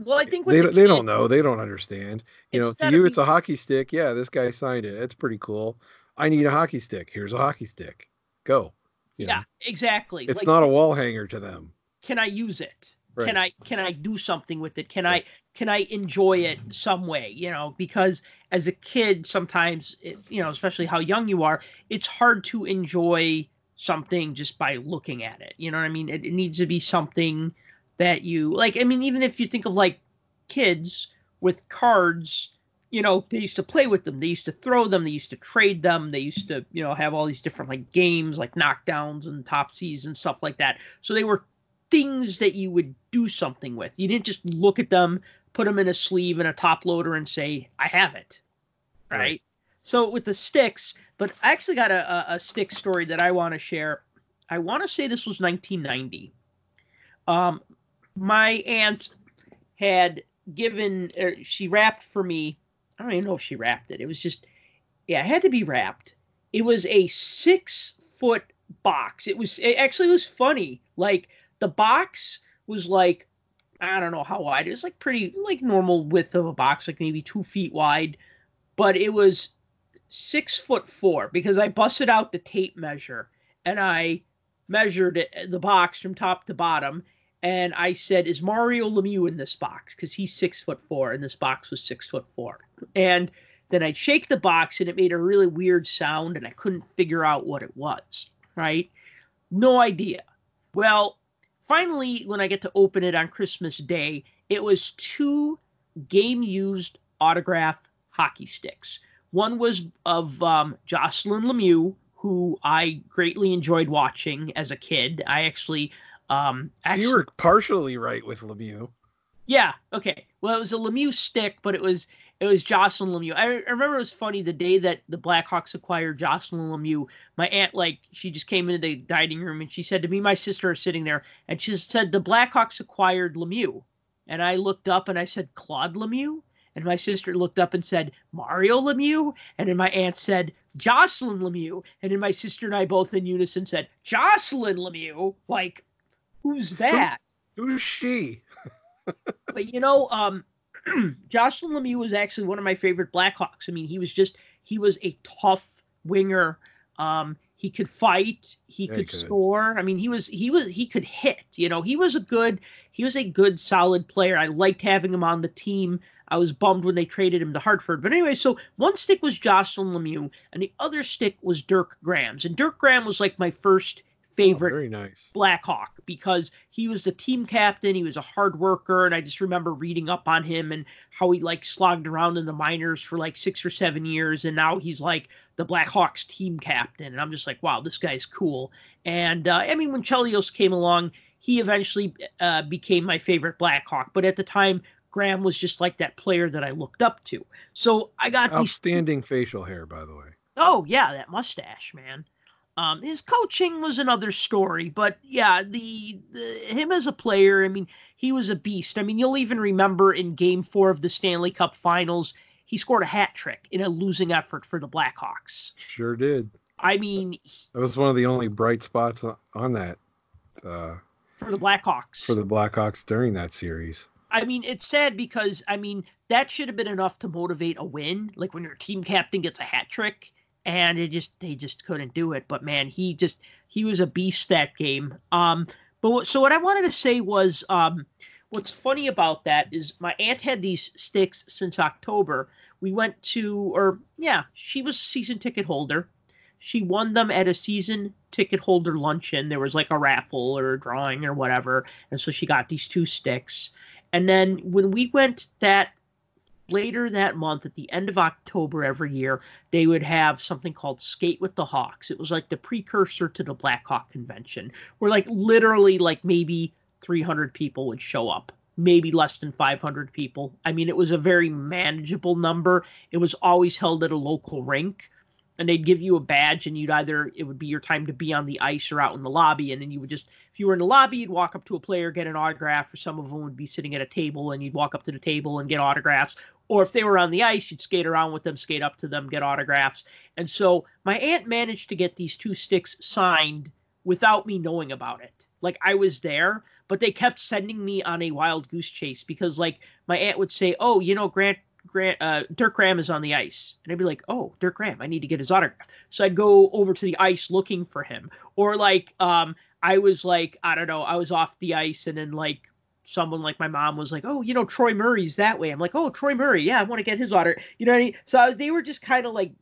well, I think
they
the
they
kid,
don't know, they don't understand. You know, to you
be-
it's a hockey stick. Yeah, this guy signed it. It's pretty cool. I need a hockey stick. Here's a hockey stick. Go. You
Yeah,
know,
exactly.
it's
Like,
not a wall hanger to them.
Can I use it?
Right.
Can I can I do something with it? Can I can I enjoy it some way? You know, because as a kid, sometimes it, you know, especially how young you are, it's hard to enjoy something just by looking at it. You know what I mean? It, it needs to be something that you like. I mean, even if you think of like kids with cards, you know, they used to play with them. They used to throw them. They used to trade them. They used to, you know, have all these different like games, like knockdowns and topsies and stuff like that. So they were things that you would do something with. You didn't just look at them, put them in a sleeve and a top loader and say, I have it. Right.
Right.
So with the sticks, but I actually got a, a, a stick story that I want to share. I want to say this was 1990. Um, my aunt had given, er, she wrapped for me. I don't even know if she wrapped it. It was just, yeah, it had to be wrapped. It was a six foot box. It was, it actually was funny. Like the box was like, I don't know how wide. It was like pretty, like normal width of a box, like maybe two feet wide. But it was six foot four because I busted out the tape measure and I measured it, the box from top to bottom. And I said, "Is Mario Lemieux in this box? Because he's six foot four, and this box was six foot four. And then I'd shake the box, and it made a really weird sound, and I couldn't figure out what it was. Right? No idea. Well, finally, when I get to open it on Christmas Day, it was two game used autograph hockey sticks. One was of um, Jocelyn Lemieux, who I greatly enjoyed watching as a kid. I actually, um,
So
actually,
you were partially right with Lemieux.
yeah, okay. Well, it was a Lemieux stick, but it was it was Jocelyn Lemieux. I, I remember it was funny the day that the Blackhawks acquired Jocelyn Lemieux. My aunt, like, she just came into the dining room and she said to me, my sister is sitting there, and she said the Blackhawks acquired Lemieux, and I looked up and I said Claude Lemieux, and my sister looked up and said Mario Lemieux, and then my aunt said Jocelyn Lemieux, and then my sister and I both in unison said Jocelyn Lemieux. Like, who's that?
Who's she?
but you know, um, Jocelyn Lemieux was actually one of my favorite Blackhawks. I mean, he was just he was a tough winger. Um, he could fight. He could
could.
score. I mean, he was he was he could hit. You know, he was a good he was a good solid player. I liked having him on the team. I was bummed when they traded him to Hartford. But anyway, so one stick was Jocelyn Lemieux, and the other stick was Dirk Graham's. And Dirk Graham was like my first favorite
Oh, very nice.
Blackhawk because he was the team captain. He was a hard worker, and I just remember reading up on him and how he like slogged around in the minors for like six or seven years, and now he's like the Blackhawks team captain. And I'm just like, wow, this guy's cool. And uh, I mean, when Chelios came along, he eventually uh, became my favorite Blackhawk. But at the time, Graham was just like that player that I looked up to. So I got these
Outstanding facial hair, by the way.
Oh yeah, that mustache, man. Um, his coaching was another story, but yeah, the, the him as a player, I mean, he was a beast. I mean, you'll even remember in Game Four of the Stanley Cup Finals, he scored a hat trick in a losing effort for the Blackhawks.
Sure did.
I mean,
That was one of the only bright spots on- that uh,
for the Blackhawks.
for the Blackhawks during that series.
I mean, it's sad because I mean that should have been enough to motivate a win. Like when your team captain gets a hat trick, and it just they just couldn't do it. But man, he just he was a beast that game. Um, but so what I wanted to say was, um, what's funny about that is my aunt had these sticks since October. we went to, or yeah, she was a season ticket holder. She won them at a season ticket holder luncheon. There was like a raffle or a drawing or whatever. And so she got these two sticks. And then when we went that later that month at the end of October every year, they would have something called Skate with the Hawks. It was like the precursor to the Black Hawk convention, where like literally like maybe 300 people would show up, maybe less than 500 people. I mean, it was a very manageable number. It was always held at a local rink and they'd give you a badge and you'd either it would be your time to be on the ice or out in the lobby. And then you would just if you were in the lobby you'd walk up to a player get an autograph or some of them would be sitting at a table and you'd walk up to the table and get autographs. Or if they were on the ice you'd skate around with them skate up to them get autographs. And so my aunt managed to get these two sticks signed without me knowing about it. Like i was there but they kept sending me on a wild goose chase because like my aunt would say oh you know grant Grant, uh, Dirk Graham is on the ice. And I'd be like, oh, Dirk Graham, I need to get his autograph. So I'd go over to the ice looking for him. Or like, um, I was like, I don't know, I was off the ice and then like someone like my mom was like, oh, you know, Troy Murray's that way. I'm like, oh, Troy Murray. Yeah, I want to get his autograph. You know what I mean? So I was, they were just kind of like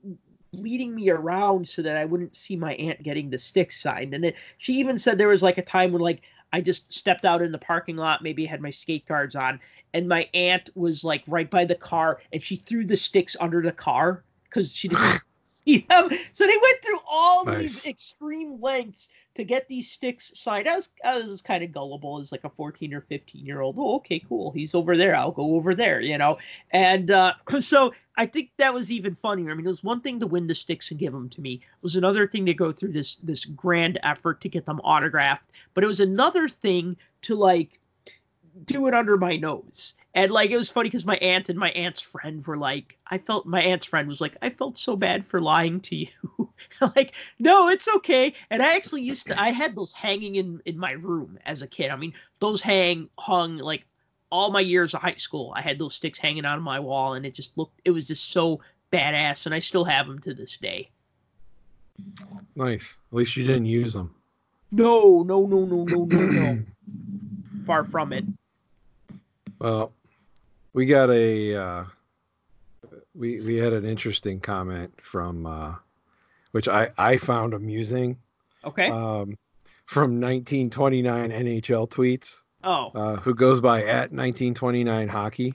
leading me around so that I wouldn't see my aunt getting the stick signed. And then she even said there was like a time when like I just stepped out in the parking lot, maybe had my skate guards on, and my aunt was like right by the car, and she threw the sticks under the car because she didn't see them. So they went through all nice. these extreme lengths to get these sticks signed. I was I was kind of gullible as like a 14 or 15 year old. Oh, okay, cool. He's over there. I'll go over there, you know. And uh, so I think that was even funnier. I mean, it was one thing to win the sticks and give them to me. It was another thing to go through this this grand effort to get them autographed. But it was another thing to like do it under my nose. And like it was funny because my aunt and my aunt's friend were like, I felt my aunt's friend was like, I felt so bad for lying to you. like, no, it's okay. And I actually used to I had those hanging in in my room as a kid. I mean, those hang hung like all my years of high school. I had those sticks hanging out of my wall, and it just looked it was just so badass, and I still have them to this day.
Nice. At least you didn't use them.
No, no, no, no, no, no, no. Far from it.
Well, we got a uh, we we had an interesting comment from uh, which I I found amusing.
Okay.
Um, from 1929 NHL tweets.
Oh.
Uh, who goes by at 1929 hockey,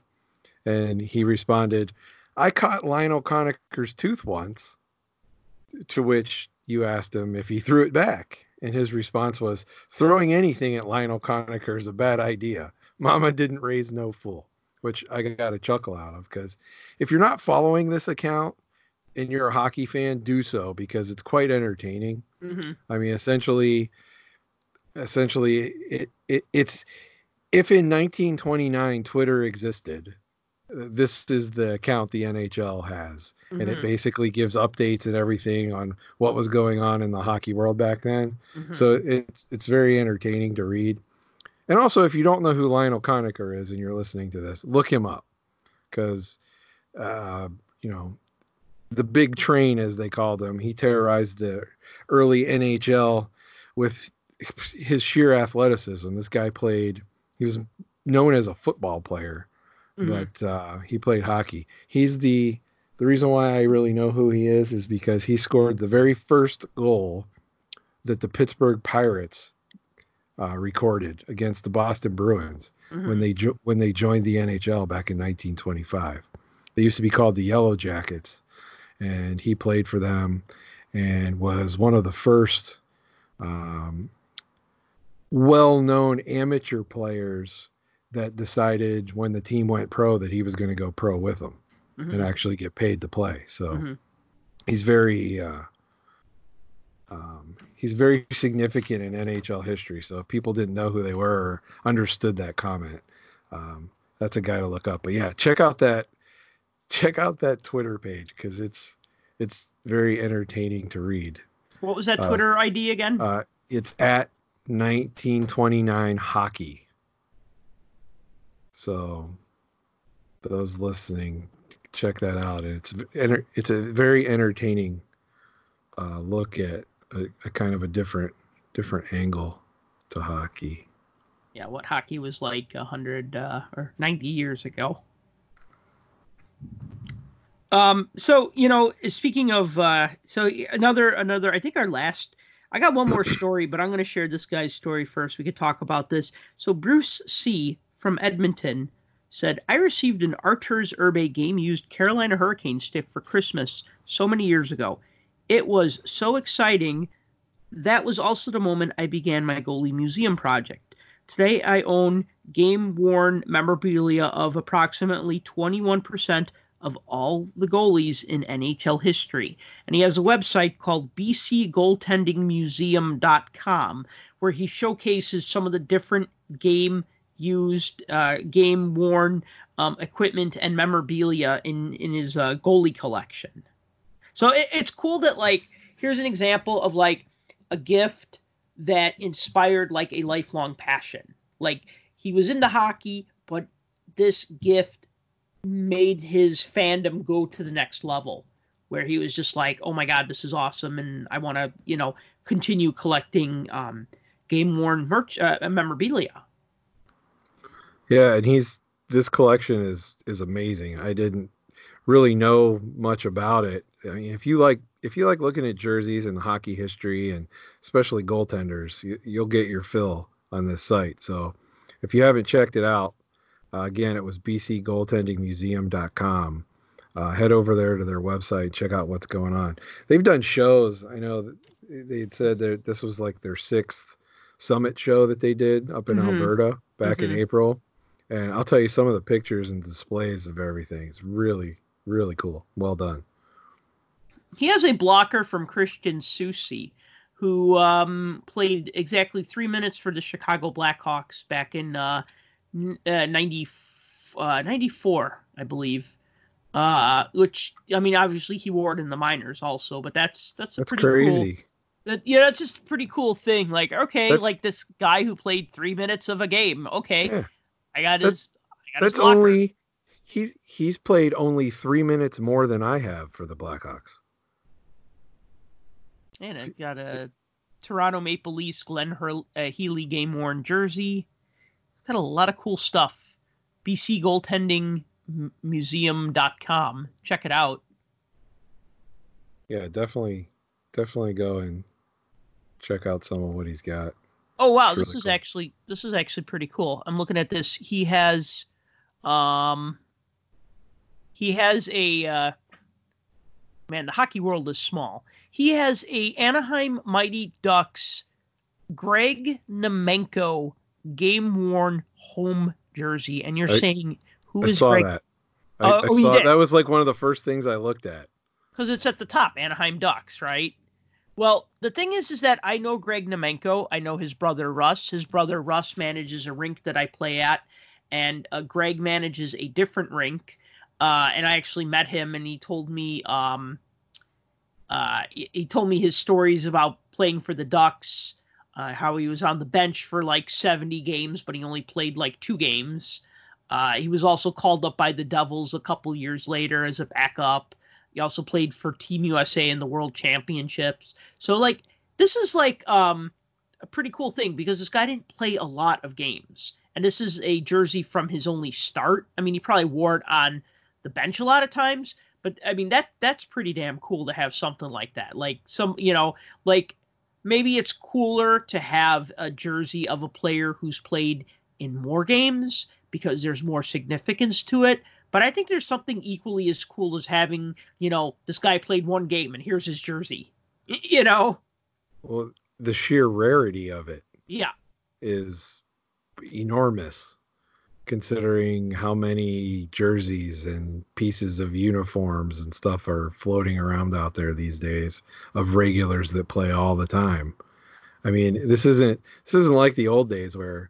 and he responded, "I caught Lionel Conacher's tooth once." To which you asked him if he threw it back, and his response was, "Throwing anything at Lionel Conacher is a bad idea. Mama didn't raise no fool." Which I got a chuckle out of because if you're not following this account and you're a hockey fan, do so because it's quite entertaining.
Mm-hmm.
I mean, essentially, essentially it, it it's if in 1929 Twitter existed, this is the account the NHL has, mm-hmm. and it mm-hmm. basically gives updates and everything on what was going on in the hockey world back then. Mm-hmm. So it's it's very entertaining to read. And also, if you don't know who Lionel Conacher is and you're listening to this, look him up because, uh, you know, the big train, as they called him, he terrorized the early NHL with his sheer athleticism. This guy played, he was known as a football player, mm-hmm. but uh, he played hockey. He's the, the reason why I really know who he is is because he scored the very first goal that the Pittsburgh Pirates uh, recorded against the Boston Bruins mm-hmm. when they jo- when they joined the NHL back in 1925. They used to be called the Yellow Jackets, and he played for them and was one of the first um, well-known amateur players that decided when the team went pro that he was going to go pro with them mm-hmm. and actually get paid to play. So mm-hmm. he's very uh, um, he's very significant in NHL history. So if people didn't know who they were or understood that comment, um, that's a guy to look up. But yeah, check out that check out that Twitter page because it's it's very entertaining to read.
What was that uh, Twitter uh, ID again?
Uh, it's at 1929 hockey. So those listening, check that out. And It's it's a very entertaining uh, look at a, a, kind of a different different angle to hockey.
Yeah, what hockey was like a hundred uh, or ninety years ago. Um, so you know, speaking of, uh, so another another, I think our last, I got one more story, but I'm going to share this guy's story first. We could talk about this. So Bruce C from Edmonton said, "I received an Arturs Irbe game used Carolina Hurricane stick for Christmas so many years ago. It was so exciting. That was also the moment I began my goalie museum project. Today I own game worn memorabilia of approximately 21% of all the goalies in NHL history. And he has a website called bcgoaltendingmuseum.com where he showcases some of the different game used, uh, game worn um, equipment and memorabilia in, in his uh, goalie collection. So it, it's cool that, like, here's an example of like a gift that inspired like a lifelong passion. Like, he was into hockey, but this gift made his fandom go to the next level where he was just like, "Oh my god, this is awesome and I want to, you know, continue collecting um game worn merch uh, memorabilia."
Yeah, and he's this collection is is amazing. I didn't really know much about it. I mean, if you like if you like looking at jerseys and hockey history and especially goaltenders, you, you'll get your fill on this site. So, if you haven't checked it out, uh, again, it was bcgoaltendingmuseum.com. Uh, head over there to their website, check out what's going on. They've done shows. I know they had said that this was like their sixth summit show that they did up in mm-hmm. Alberta back mm-hmm. in April. And I'll tell you some of the pictures and displays of everything. It's really, really cool. Well done.
He has a blocker from Christian Soucy, who um, played exactly three minutes for the Chicago Blackhawks back in uh, uh, 90, uh, 94, I believe. Uh, which I mean, obviously he wore it in the minors also, but that's that's,
that's
pretty
crazy.
Cool, that yeah, that's just a pretty cool thing. Like, okay, that's, like this guy who played three minutes of a game. Okay, yeah. I got
that's,
his. I got
that's only he's he's played only three minutes more than I have for the Blackhawks.
And I got a Toronto Maple Leafs Glenn Hur- uh, Healy game worn jersey. It's got a lot of cool stuff. BC Goaltending Museum.com. Check it out.
Yeah, definitely, definitely go and check out some of what he's got.
Oh wow, this is cool. actually this is actually pretty cool. I'm looking at this. He has, um, he has a uh, man. The hockey world is small. He has a Anaheim Mighty Ducks Greg Nemenko game worn home jersey, and you're I, saying who
I
is
saw
Greg?
that. I, uh, I oh, saw that was like one of the first things I looked at
because it's at the top, Anaheim Ducks, right? Well, the thing is, is that I know Greg Nemenko. I know his brother Russ. His brother Russ manages a rink that I play at, and uh, Greg manages a different rink. Uh, and I actually met him, and he told me um, uh, he, told me his stories about playing for the Ducks, uh, how he was on the bench for like 70 games, but he only played like two games. Uh, he was also called up by the Devils a couple years later as a backup. He also played for Team USA in the World Championships. So like this is like um, a pretty cool thing because this guy didn't play a lot of games, and this is a jersey from his only start. I mean, he probably wore it on the bench a lot of times, but I mean that that's pretty damn cool to have something like that. Like some, you know, like maybe it's cooler to have a jersey of a player who's played in more games because there's more significance to it. But I think there's something equally as cool as having, you know, this guy played one game and here's his jersey. You know?
Well, the sheer rarity of it.
Yeah.
Is enormous considering how many jerseys and pieces of uniforms and stuff are floating around out there these days of regulars that play all the time. I mean, this isn't this isn't like the old days where,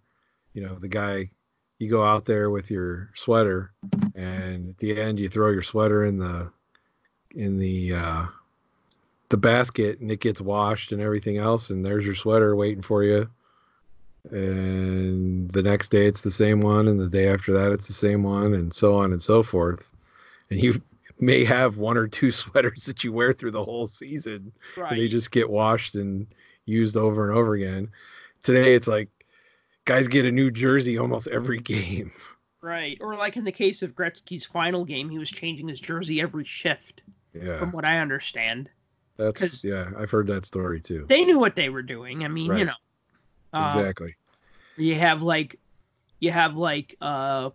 you know, the guy you go out there with your sweater and at the end you throw your sweater in the in the uh the basket and it gets washed and everything else and there's your sweater waiting for you and the next day it's the same one and the day after that it's the same one and so on and so forth and you may have one or two sweaters that you wear through the whole season right. they just get washed and used over and over again today it's like guys get a new jersey almost every game
Right. Or like in the case of Gretzky's final game, he was changing his jersey every shift,
Yeah,
from what I understand.
that's yeah. I've heard that story too.
They knew what they were doing. I mean, you know. Uh,
exactly.
You have like you have like uh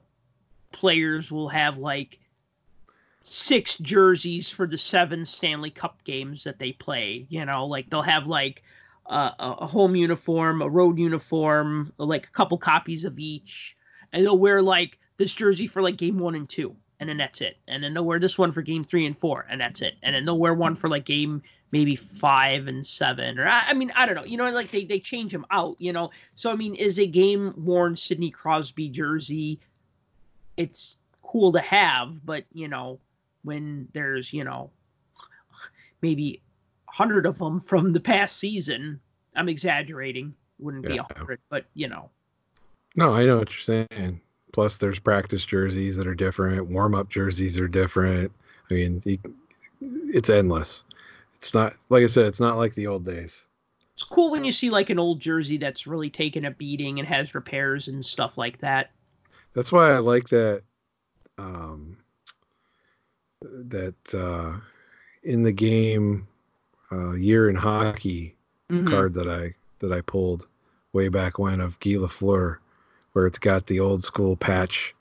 players will have like six jerseys for the seven Stanley Cup games that they play. You know, like they'll have like uh, a home uniform, a road uniform, like a couple copies of each, and they'll wear like this jersey for like game one and two, and then that's it. And then they'll wear this one for game three and four, and that's it. And then they'll wear one for like game maybe five and seven, or I, I mean, I don't know. You know, like they they change them out. You know, so I mean, is a game worn Sidney Crosby jersey? It's cool to have, but you know, when there's you know maybe a hundred of them from the past season, I'm exaggerating. Wouldn't be a hundred, but you know,
No, I know what you're saying. Plus, there's practice jerseys that are different. Warm up jerseys are different. I mean, it's endless. It's not like I said. It's not like the old days.
it's cool when you see like an old jersey that's really taken a beating and has repairs and stuff like that.
That's why I like that. Um, that uh, in the game, uh, year in hockey
Mhm.
card that I that I pulled way back when of Guy Lafleur, where it's got the old school patch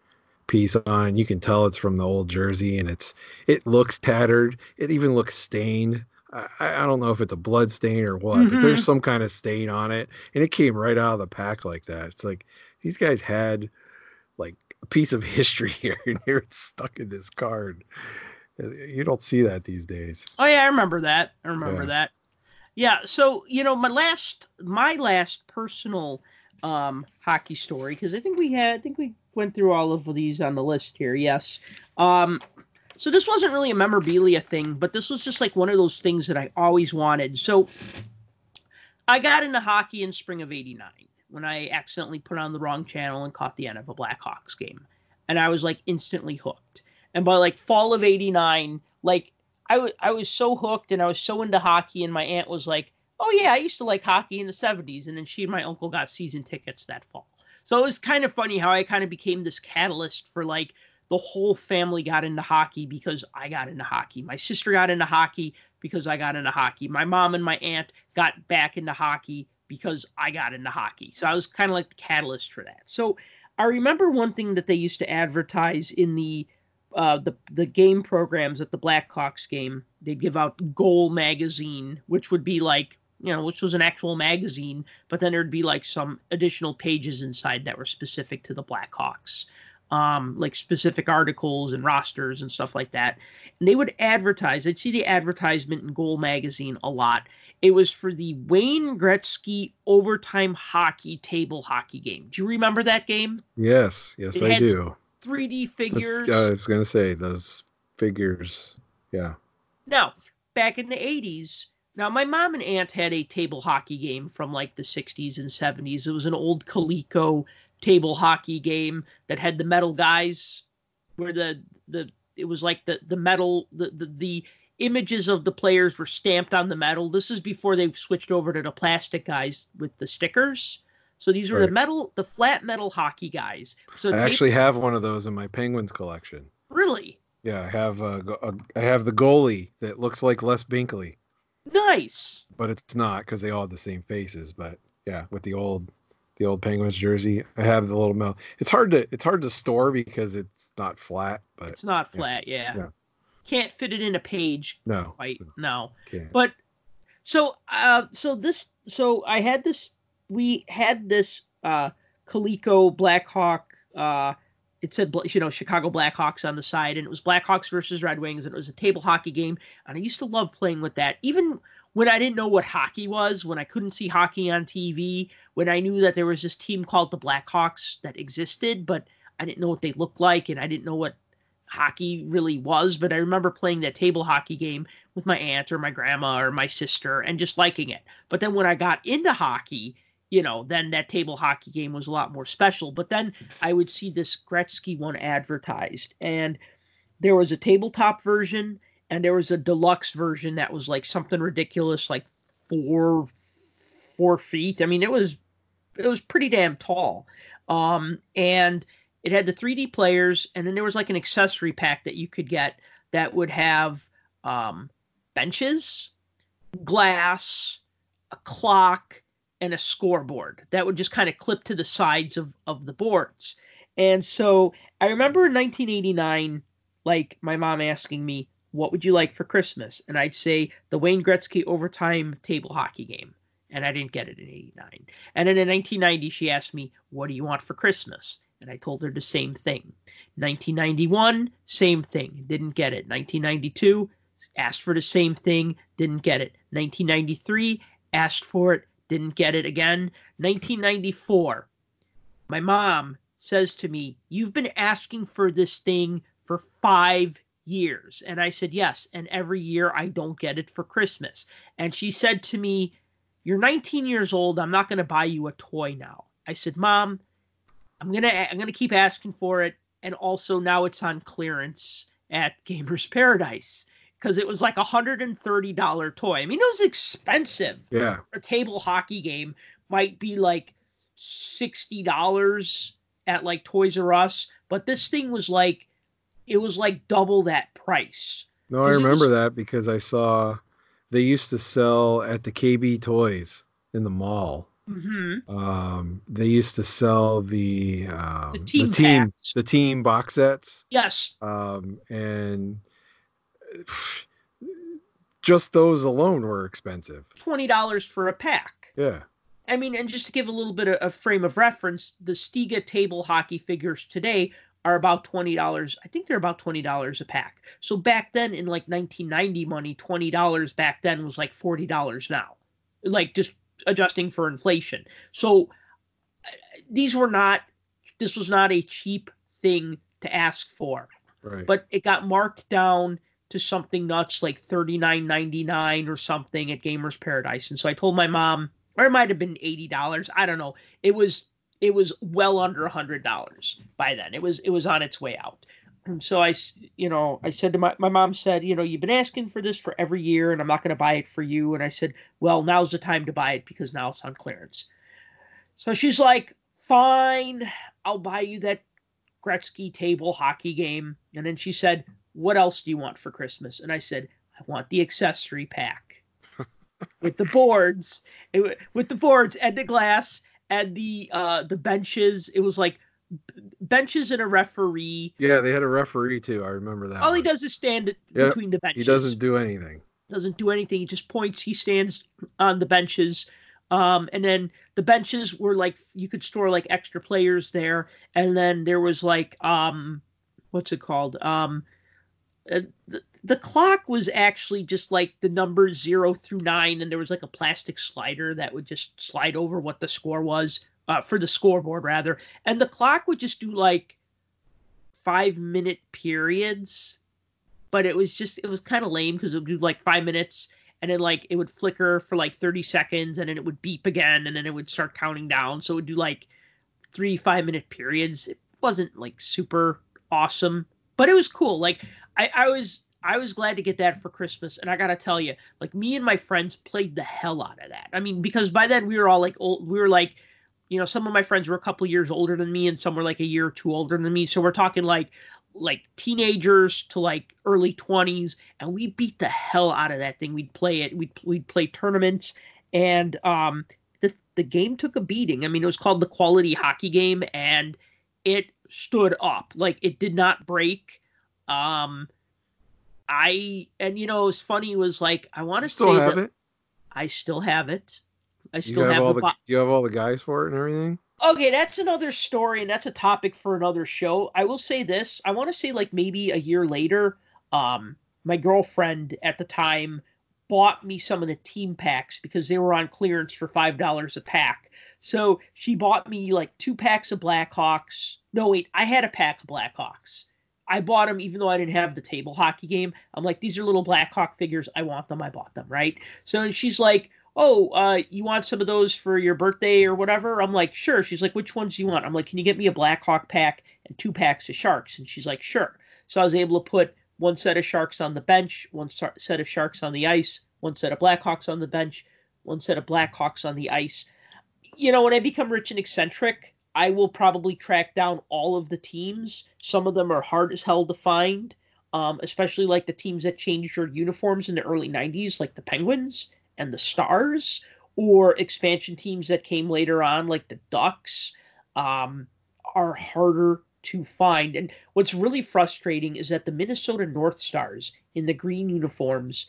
piece on. You can tell it's from the old jersey, and it's it looks tattered. It even looks stained. I, I don't know if it's a blood stain or what, but there's some kind of stain on it, and it came right out of the pack like that. It's like these guys had like a piece of history here, and here it's stuck in this card. Uh, You don't see that these days.
Oh yeah, I remember that. I remember
Yeah.
that. Yeah, so you know, my last my last personal um hockey story because I think we had I think we went through all of these on the list here. Yes. Um so this wasn't really a memorabilia thing, but this was just like one of those things that I always wanted. So I got into hockey in spring of 89 when I accidentally put on the wrong channel and caught the end of a Blackhawks game. And I was like instantly hooked. And by like fall of 89, like I wa- I was so hooked and I was so into hockey, and my aunt was like, "Oh yeah, I used to like hockey in the '70s," and then she and my uncle got season tickets that fall. So it was kind of funny how I kind of became this catalyst for like the whole family got into hockey because I got into hockey. My sister got into hockey because I got into hockey. My mom and my aunt got back into hockey because I got into hockey. So I was kind of like the catalyst for that. So I remember one thing that they used to advertise in the uh, the the game programs at the Blackhawks game, they'd give out Goal magazine, which would be like you know, which was an actual magazine, but then there'd be like some additional pages inside that were specific to the Blackhawks, um, like specific articles and rosters and stuff like that. And they would advertise. I'd see the advertisement in Goal magazine a lot. It was for the Wayne Gretzky overtime hockey table hockey game. Do you remember that game?
Yes, yes,
It
I do.
3D
The-
figures.
I was gonna say those figures. Yeah.
Now, back in the 80s, now my mom and aunt had a table hockey game from like the 60s and 70s. It was an old Coleco table hockey game that had the metal guys where the the it was like the the metal the the, the images of the players were stamped on the metal. This is before they switched over to the plastic guys with the stickers. So these were the metal the flat metal hockey guys. So
I
tape-
actually have one of those in my Penguins collection.
really
Yeah, I have a, go- a I have the goalie that looks like Les Binkley,
nice.
but it's not because they all have the same faces. But yeah, with the old the old Penguins jersey, I have the little metal. It's hard to it's hard to store because it's not flat, but
It's not flat, yeah.
yeah.
Can't fit it in a page
no,
quite. No.
can't.
But so uh so this so I had this we had this uh Coleco Blackhawk uh it said you know Chicago Blackhawks on the side and it was Blackhawks versus Red Wings and it was a table hockey game and I used to love playing with that even when I didn't know what hockey was when I couldn't see hockey on TV when I knew that there was this team called the Blackhawks that existed but I didn't know what they looked like and I didn't know what hockey really was but I remember playing that table hockey game with my aunt or my grandma or my sister and just liking it. But then when I got into hockey, you know, then that table hockey game was a lot more special. But then I would see this Gretzky one advertised, and there was a tabletop version and there was a deluxe version that was like something ridiculous, like four four feet. I mean, it was it was pretty damn tall. Um, and it had the 3D players, and then there was like an accessory pack that you could get that would have um, benches, glass, a clock, and a scoreboard that would just kind of clip to the sides of, of the boards. And so I remember in 1989, like my mom asking me, What would you like for Christmas? And I'd say the Wayne Gretzky overtime table hockey game. And I didn't get it in 89. And then in 1990, she asked me, What do you want for Christmas? And I told her the same thing. 1991, same thing. Didn't get it. 1992, asked for the same thing. Didn't get it. 1993, asked for it. Didn't get it again. 1994, my mom says to me, You've been asking for this thing for five years. And I said, Yes. And every year I don't get it for Christmas. And she said to me, You're 19 years old. I'm not going to buy you a toy now. I said, Mom, I'm going to I'm going to keep asking for it and also now it's on clearance at Gamers Paradise because it was like a hundred and thirty dollar toy. I mean, it was expensive.
Yeah,
a table hockey game might be like sixty dollars at like Toys R Us, but this thing was like it was like double that price.
No, I remember was... that because I saw they used to sell at the KB Toys in the mall.
Mm-hmm.
Um, they used to sell the um,
the team
the team, the team box sets.
Yes.
Um, and just those alone were expensive.
Twenty dollars for a pack.
Yeah.
I mean, and just to give a little bit of a frame of reference, the Stiga table hockey figures today are about twenty dollars. I think they're about twenty dollars a pack. So back then, in like 1990 money, twenty dollars back then was like forty dollars now. Like just adjusting for inflation. So uh, these were not this was not a cheap thing to ask for.
Right.
But it got marked down to something nuts like $39.99 or something at Gamers Paradise. And so I told my mom, or it might have been $80. I don't know. It was it was well under a hundred dollars by then. It was it was on its way out. And so I, you know, I said to my, my mom said, you know, you've been asking for this for every year and I'm not going to buy it for you. And I said, well, now's the time to buy it because now it's on clearance. So she's like, fine, I'll buy you that Gretzky table hockey game. And then she said, what else do you want for Christmas? And I said, I want the accessory pack with the boards, eh, with the boards and the glass and the, uh, the benches. It was like benches and a referee.
Yeah, they had a referee too. I remember that.
All one. he does is stand yep. between the benches.
He doesn't do anything.
Doesn't do anything. He just points. He stands on the benches. Um, and then the benches were like you could store like extra players there. And then there was like um, what's it called? Um, uh, the, the clock was actually just like the numbers zero through nine, and there was like a plastic slider that would just slide over what the score was uh, for the scoreboard rather, and the clock would just do like five minute periods, but it was just it was kind of lame because it would do like five minutes and then like it would flicker for like 30 seconds and then it would beep again and then it would start counting down. So it would do like three five minute periods. It wasn't like super awesome but it was cool. Like i i was i was glad to get that for christmas and i gotta tell you like me and my friends played the hell out of that. I mean because by then we were all like old we were like you know some of my friends were a couple years older than me and some were like a year or two older than me. So we're talking like like teenagers to like early 20s and we beat the hell out of that thing. We'd play it we'd, we'd play tournaments and um the, the game took a beating. I mean it was called the quality hockey game and it stood up. Like it did not break. Um i and you know it was funny was like i want to say that it? i still have it I still
you have,
have
all
the,
the you have all the guys for it and everything.
Okay, that's another story, and that's a topic for another show. I will say this: I want to say like maybe a year later, um, my girlfriend at the time bought me some of the team packs because they were on clearance for five dollars a pack. So she bought me like two packs of Blackhawks. No, wait, I had a pack of Blackhawks. I bought them even though I didn't have the table hockey game. I'm like, these are little Blackhawk figures. I want them. I bought them, right? So she's like, oh, uh, you want some of those for your birthday or whatever? I'm like, sure. She's like, which ones do you want? I'm like, can you get me a Blackhawk pack and two packs of sharks? And she's like, sure. So I was able to put one set of sharks on the bench, one set of sharks on the ice, one set of Blackhawks on the bench, one set of Blackhawks on the ice. You know, when I become rich and eccentric, I will probably track down all of the teams. Some of them are hard as hell to find, um, especially like the teams that changed their uniforms in the early 90s, like the Penguins and the Stars, or expansion teams that came later on, like the Ducks, um, are harder to find. And what's really frustrating is that the Minnesota North Stars in the green uniforms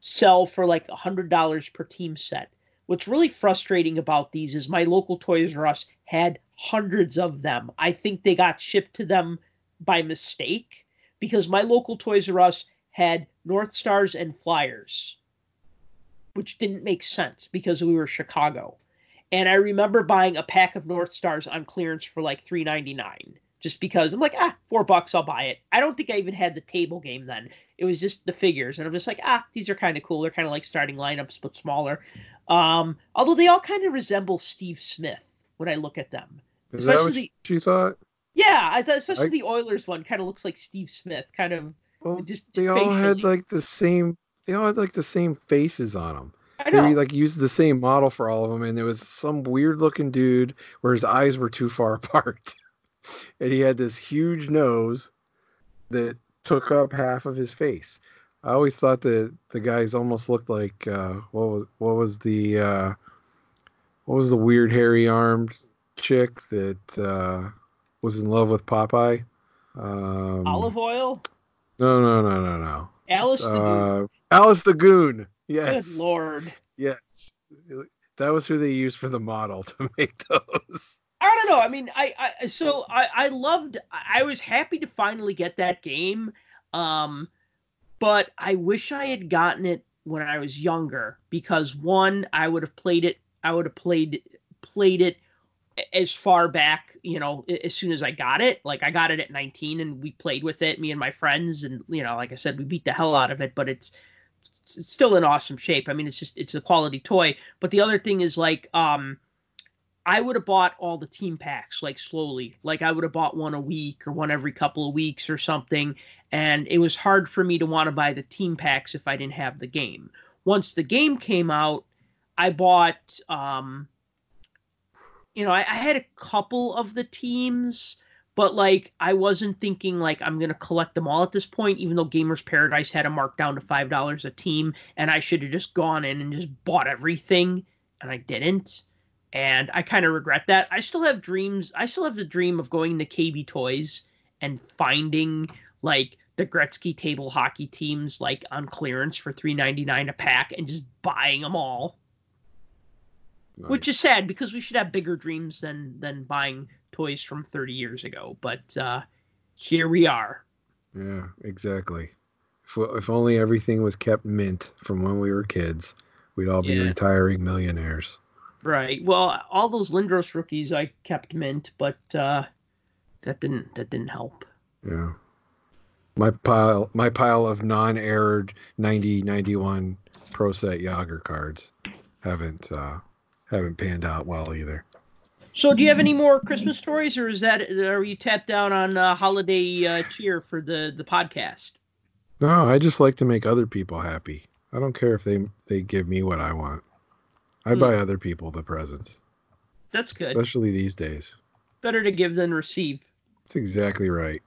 sell for like $100 per team set. What's really frustrating about these is my local Toys R Us had hundreds of them. I think they got shipped to them by mistake because my local Toys R Us had North Stars and Flyers, which didn't make sense because we were Chicago. And I remember buying a pack of North Stars on clearance for like three ninety nine, just because I'm like, ah, four bucks, I'll buy it. I don't think I even had the table game then. It was just the figures, and I'm just like, ah, these are kind of cool. They're kind of like starting lineups, but smaller. Um, although they all kind of resemble Steve Smith when I look at them.
Is that what the, you thought?
Yeah, I thought especially I, the Oilers one kind of looks like Steve Smith, kind of.
Well, just they facially. all had like the same. They all had like the same faces on them. I know. They like used the same model for all of them, and there was some weird looking dude where his eyes were too far apart, and he had this huge nose that took up half of his face. I always thought that the guys almost looked like uh, what was what was the uh, what was the weird hairy armed chick that uh, was in love with Popeye?
Um, Olive Oyl?
No, no, no, no, no.
Alice the Goon.
Uh, Alice the Goon. Yes.
Good lord.
Yes. That was who they used for the model to make those.
I don't know. I mean, I, I so I, I loved. I was happy to finally get that game. Um, but I wish I had gotten it when I was younger because one, I would have played it. I would have played played it as far back, you know, as soon as I got it. Like I got it at 19 and we played with it, me and my friends, and you know, like I said, we beat the hell out of it. But it's it's still in awesome shape. I mean, it's just it's a quality toy. But the other thing is like, um, I would have bought all the team packs like slowly. Like I would have bought one a week or one every couple of weeks or something and it was hard for me to want to buy the team packs if I didn't have the game. Once the game came out, I bought, um, you know, I, I had a couple of the teams, but like I wasn't thinking like I'm gonna collect them all at this point. Even though Gamers Paradise had a markdown to five dollars a team, and I should have just gone in and just bought everything, and I didn't. And I kind of regret that. I still have dreams. I still have the dream of going to KB Toys and finding like the Gretzky table hockey teams like on clearance for three ninety nine a pack and just buying them all. Nice. Which is sad because we should have bigger dreams than than buying toys from 30 years ago. But uh, here we are.
Yeah, exactly. If, if only everything was kept mint from when we were kids, we'd all be yeah. retiring millionaires.
Right. Well, all those Lindros rookies I kept mint, but uh, that didn't that didn't help.
Yeah my pile my pile of non-aired 90 91 pro set Jagr cards haven't uh haven't panned out well either.
So do you have any more christmas stories or is that are you tapped down on uh, holiday uh, cheer for the the podcast?
No i just like to make other people happy. I don't care if they they give me what i want. I mm. buy other people the presents.
That's good.
Especially these days.
Better to give than receive.
That's exactly right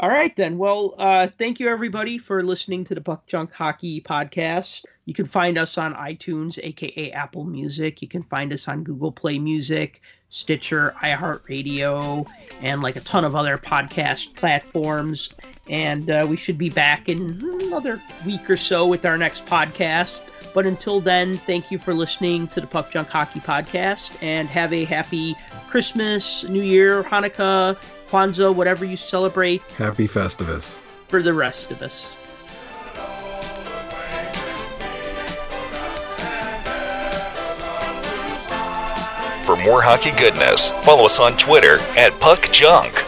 all right, then. Well, uh, thank you everybody for listening to the Puck Junk Hockey podcast. You can find us on iTunes, aka Apple Music. You can find us on Google Play Music, Stitcher, iHeartRadio, and like a ton of other podcast platforms. And uh, we should be back in another week or so with our next podcast. But until then, thank you for listening to the Puck Junk Hockey podcast and have a happy Christmas, New Year, Hanukkah, Kwanzaa, whatever you celebrate.
Happy Festivus.
For the rest of us.
For more hockey goodness, follow us on Twitter at Puck Junk.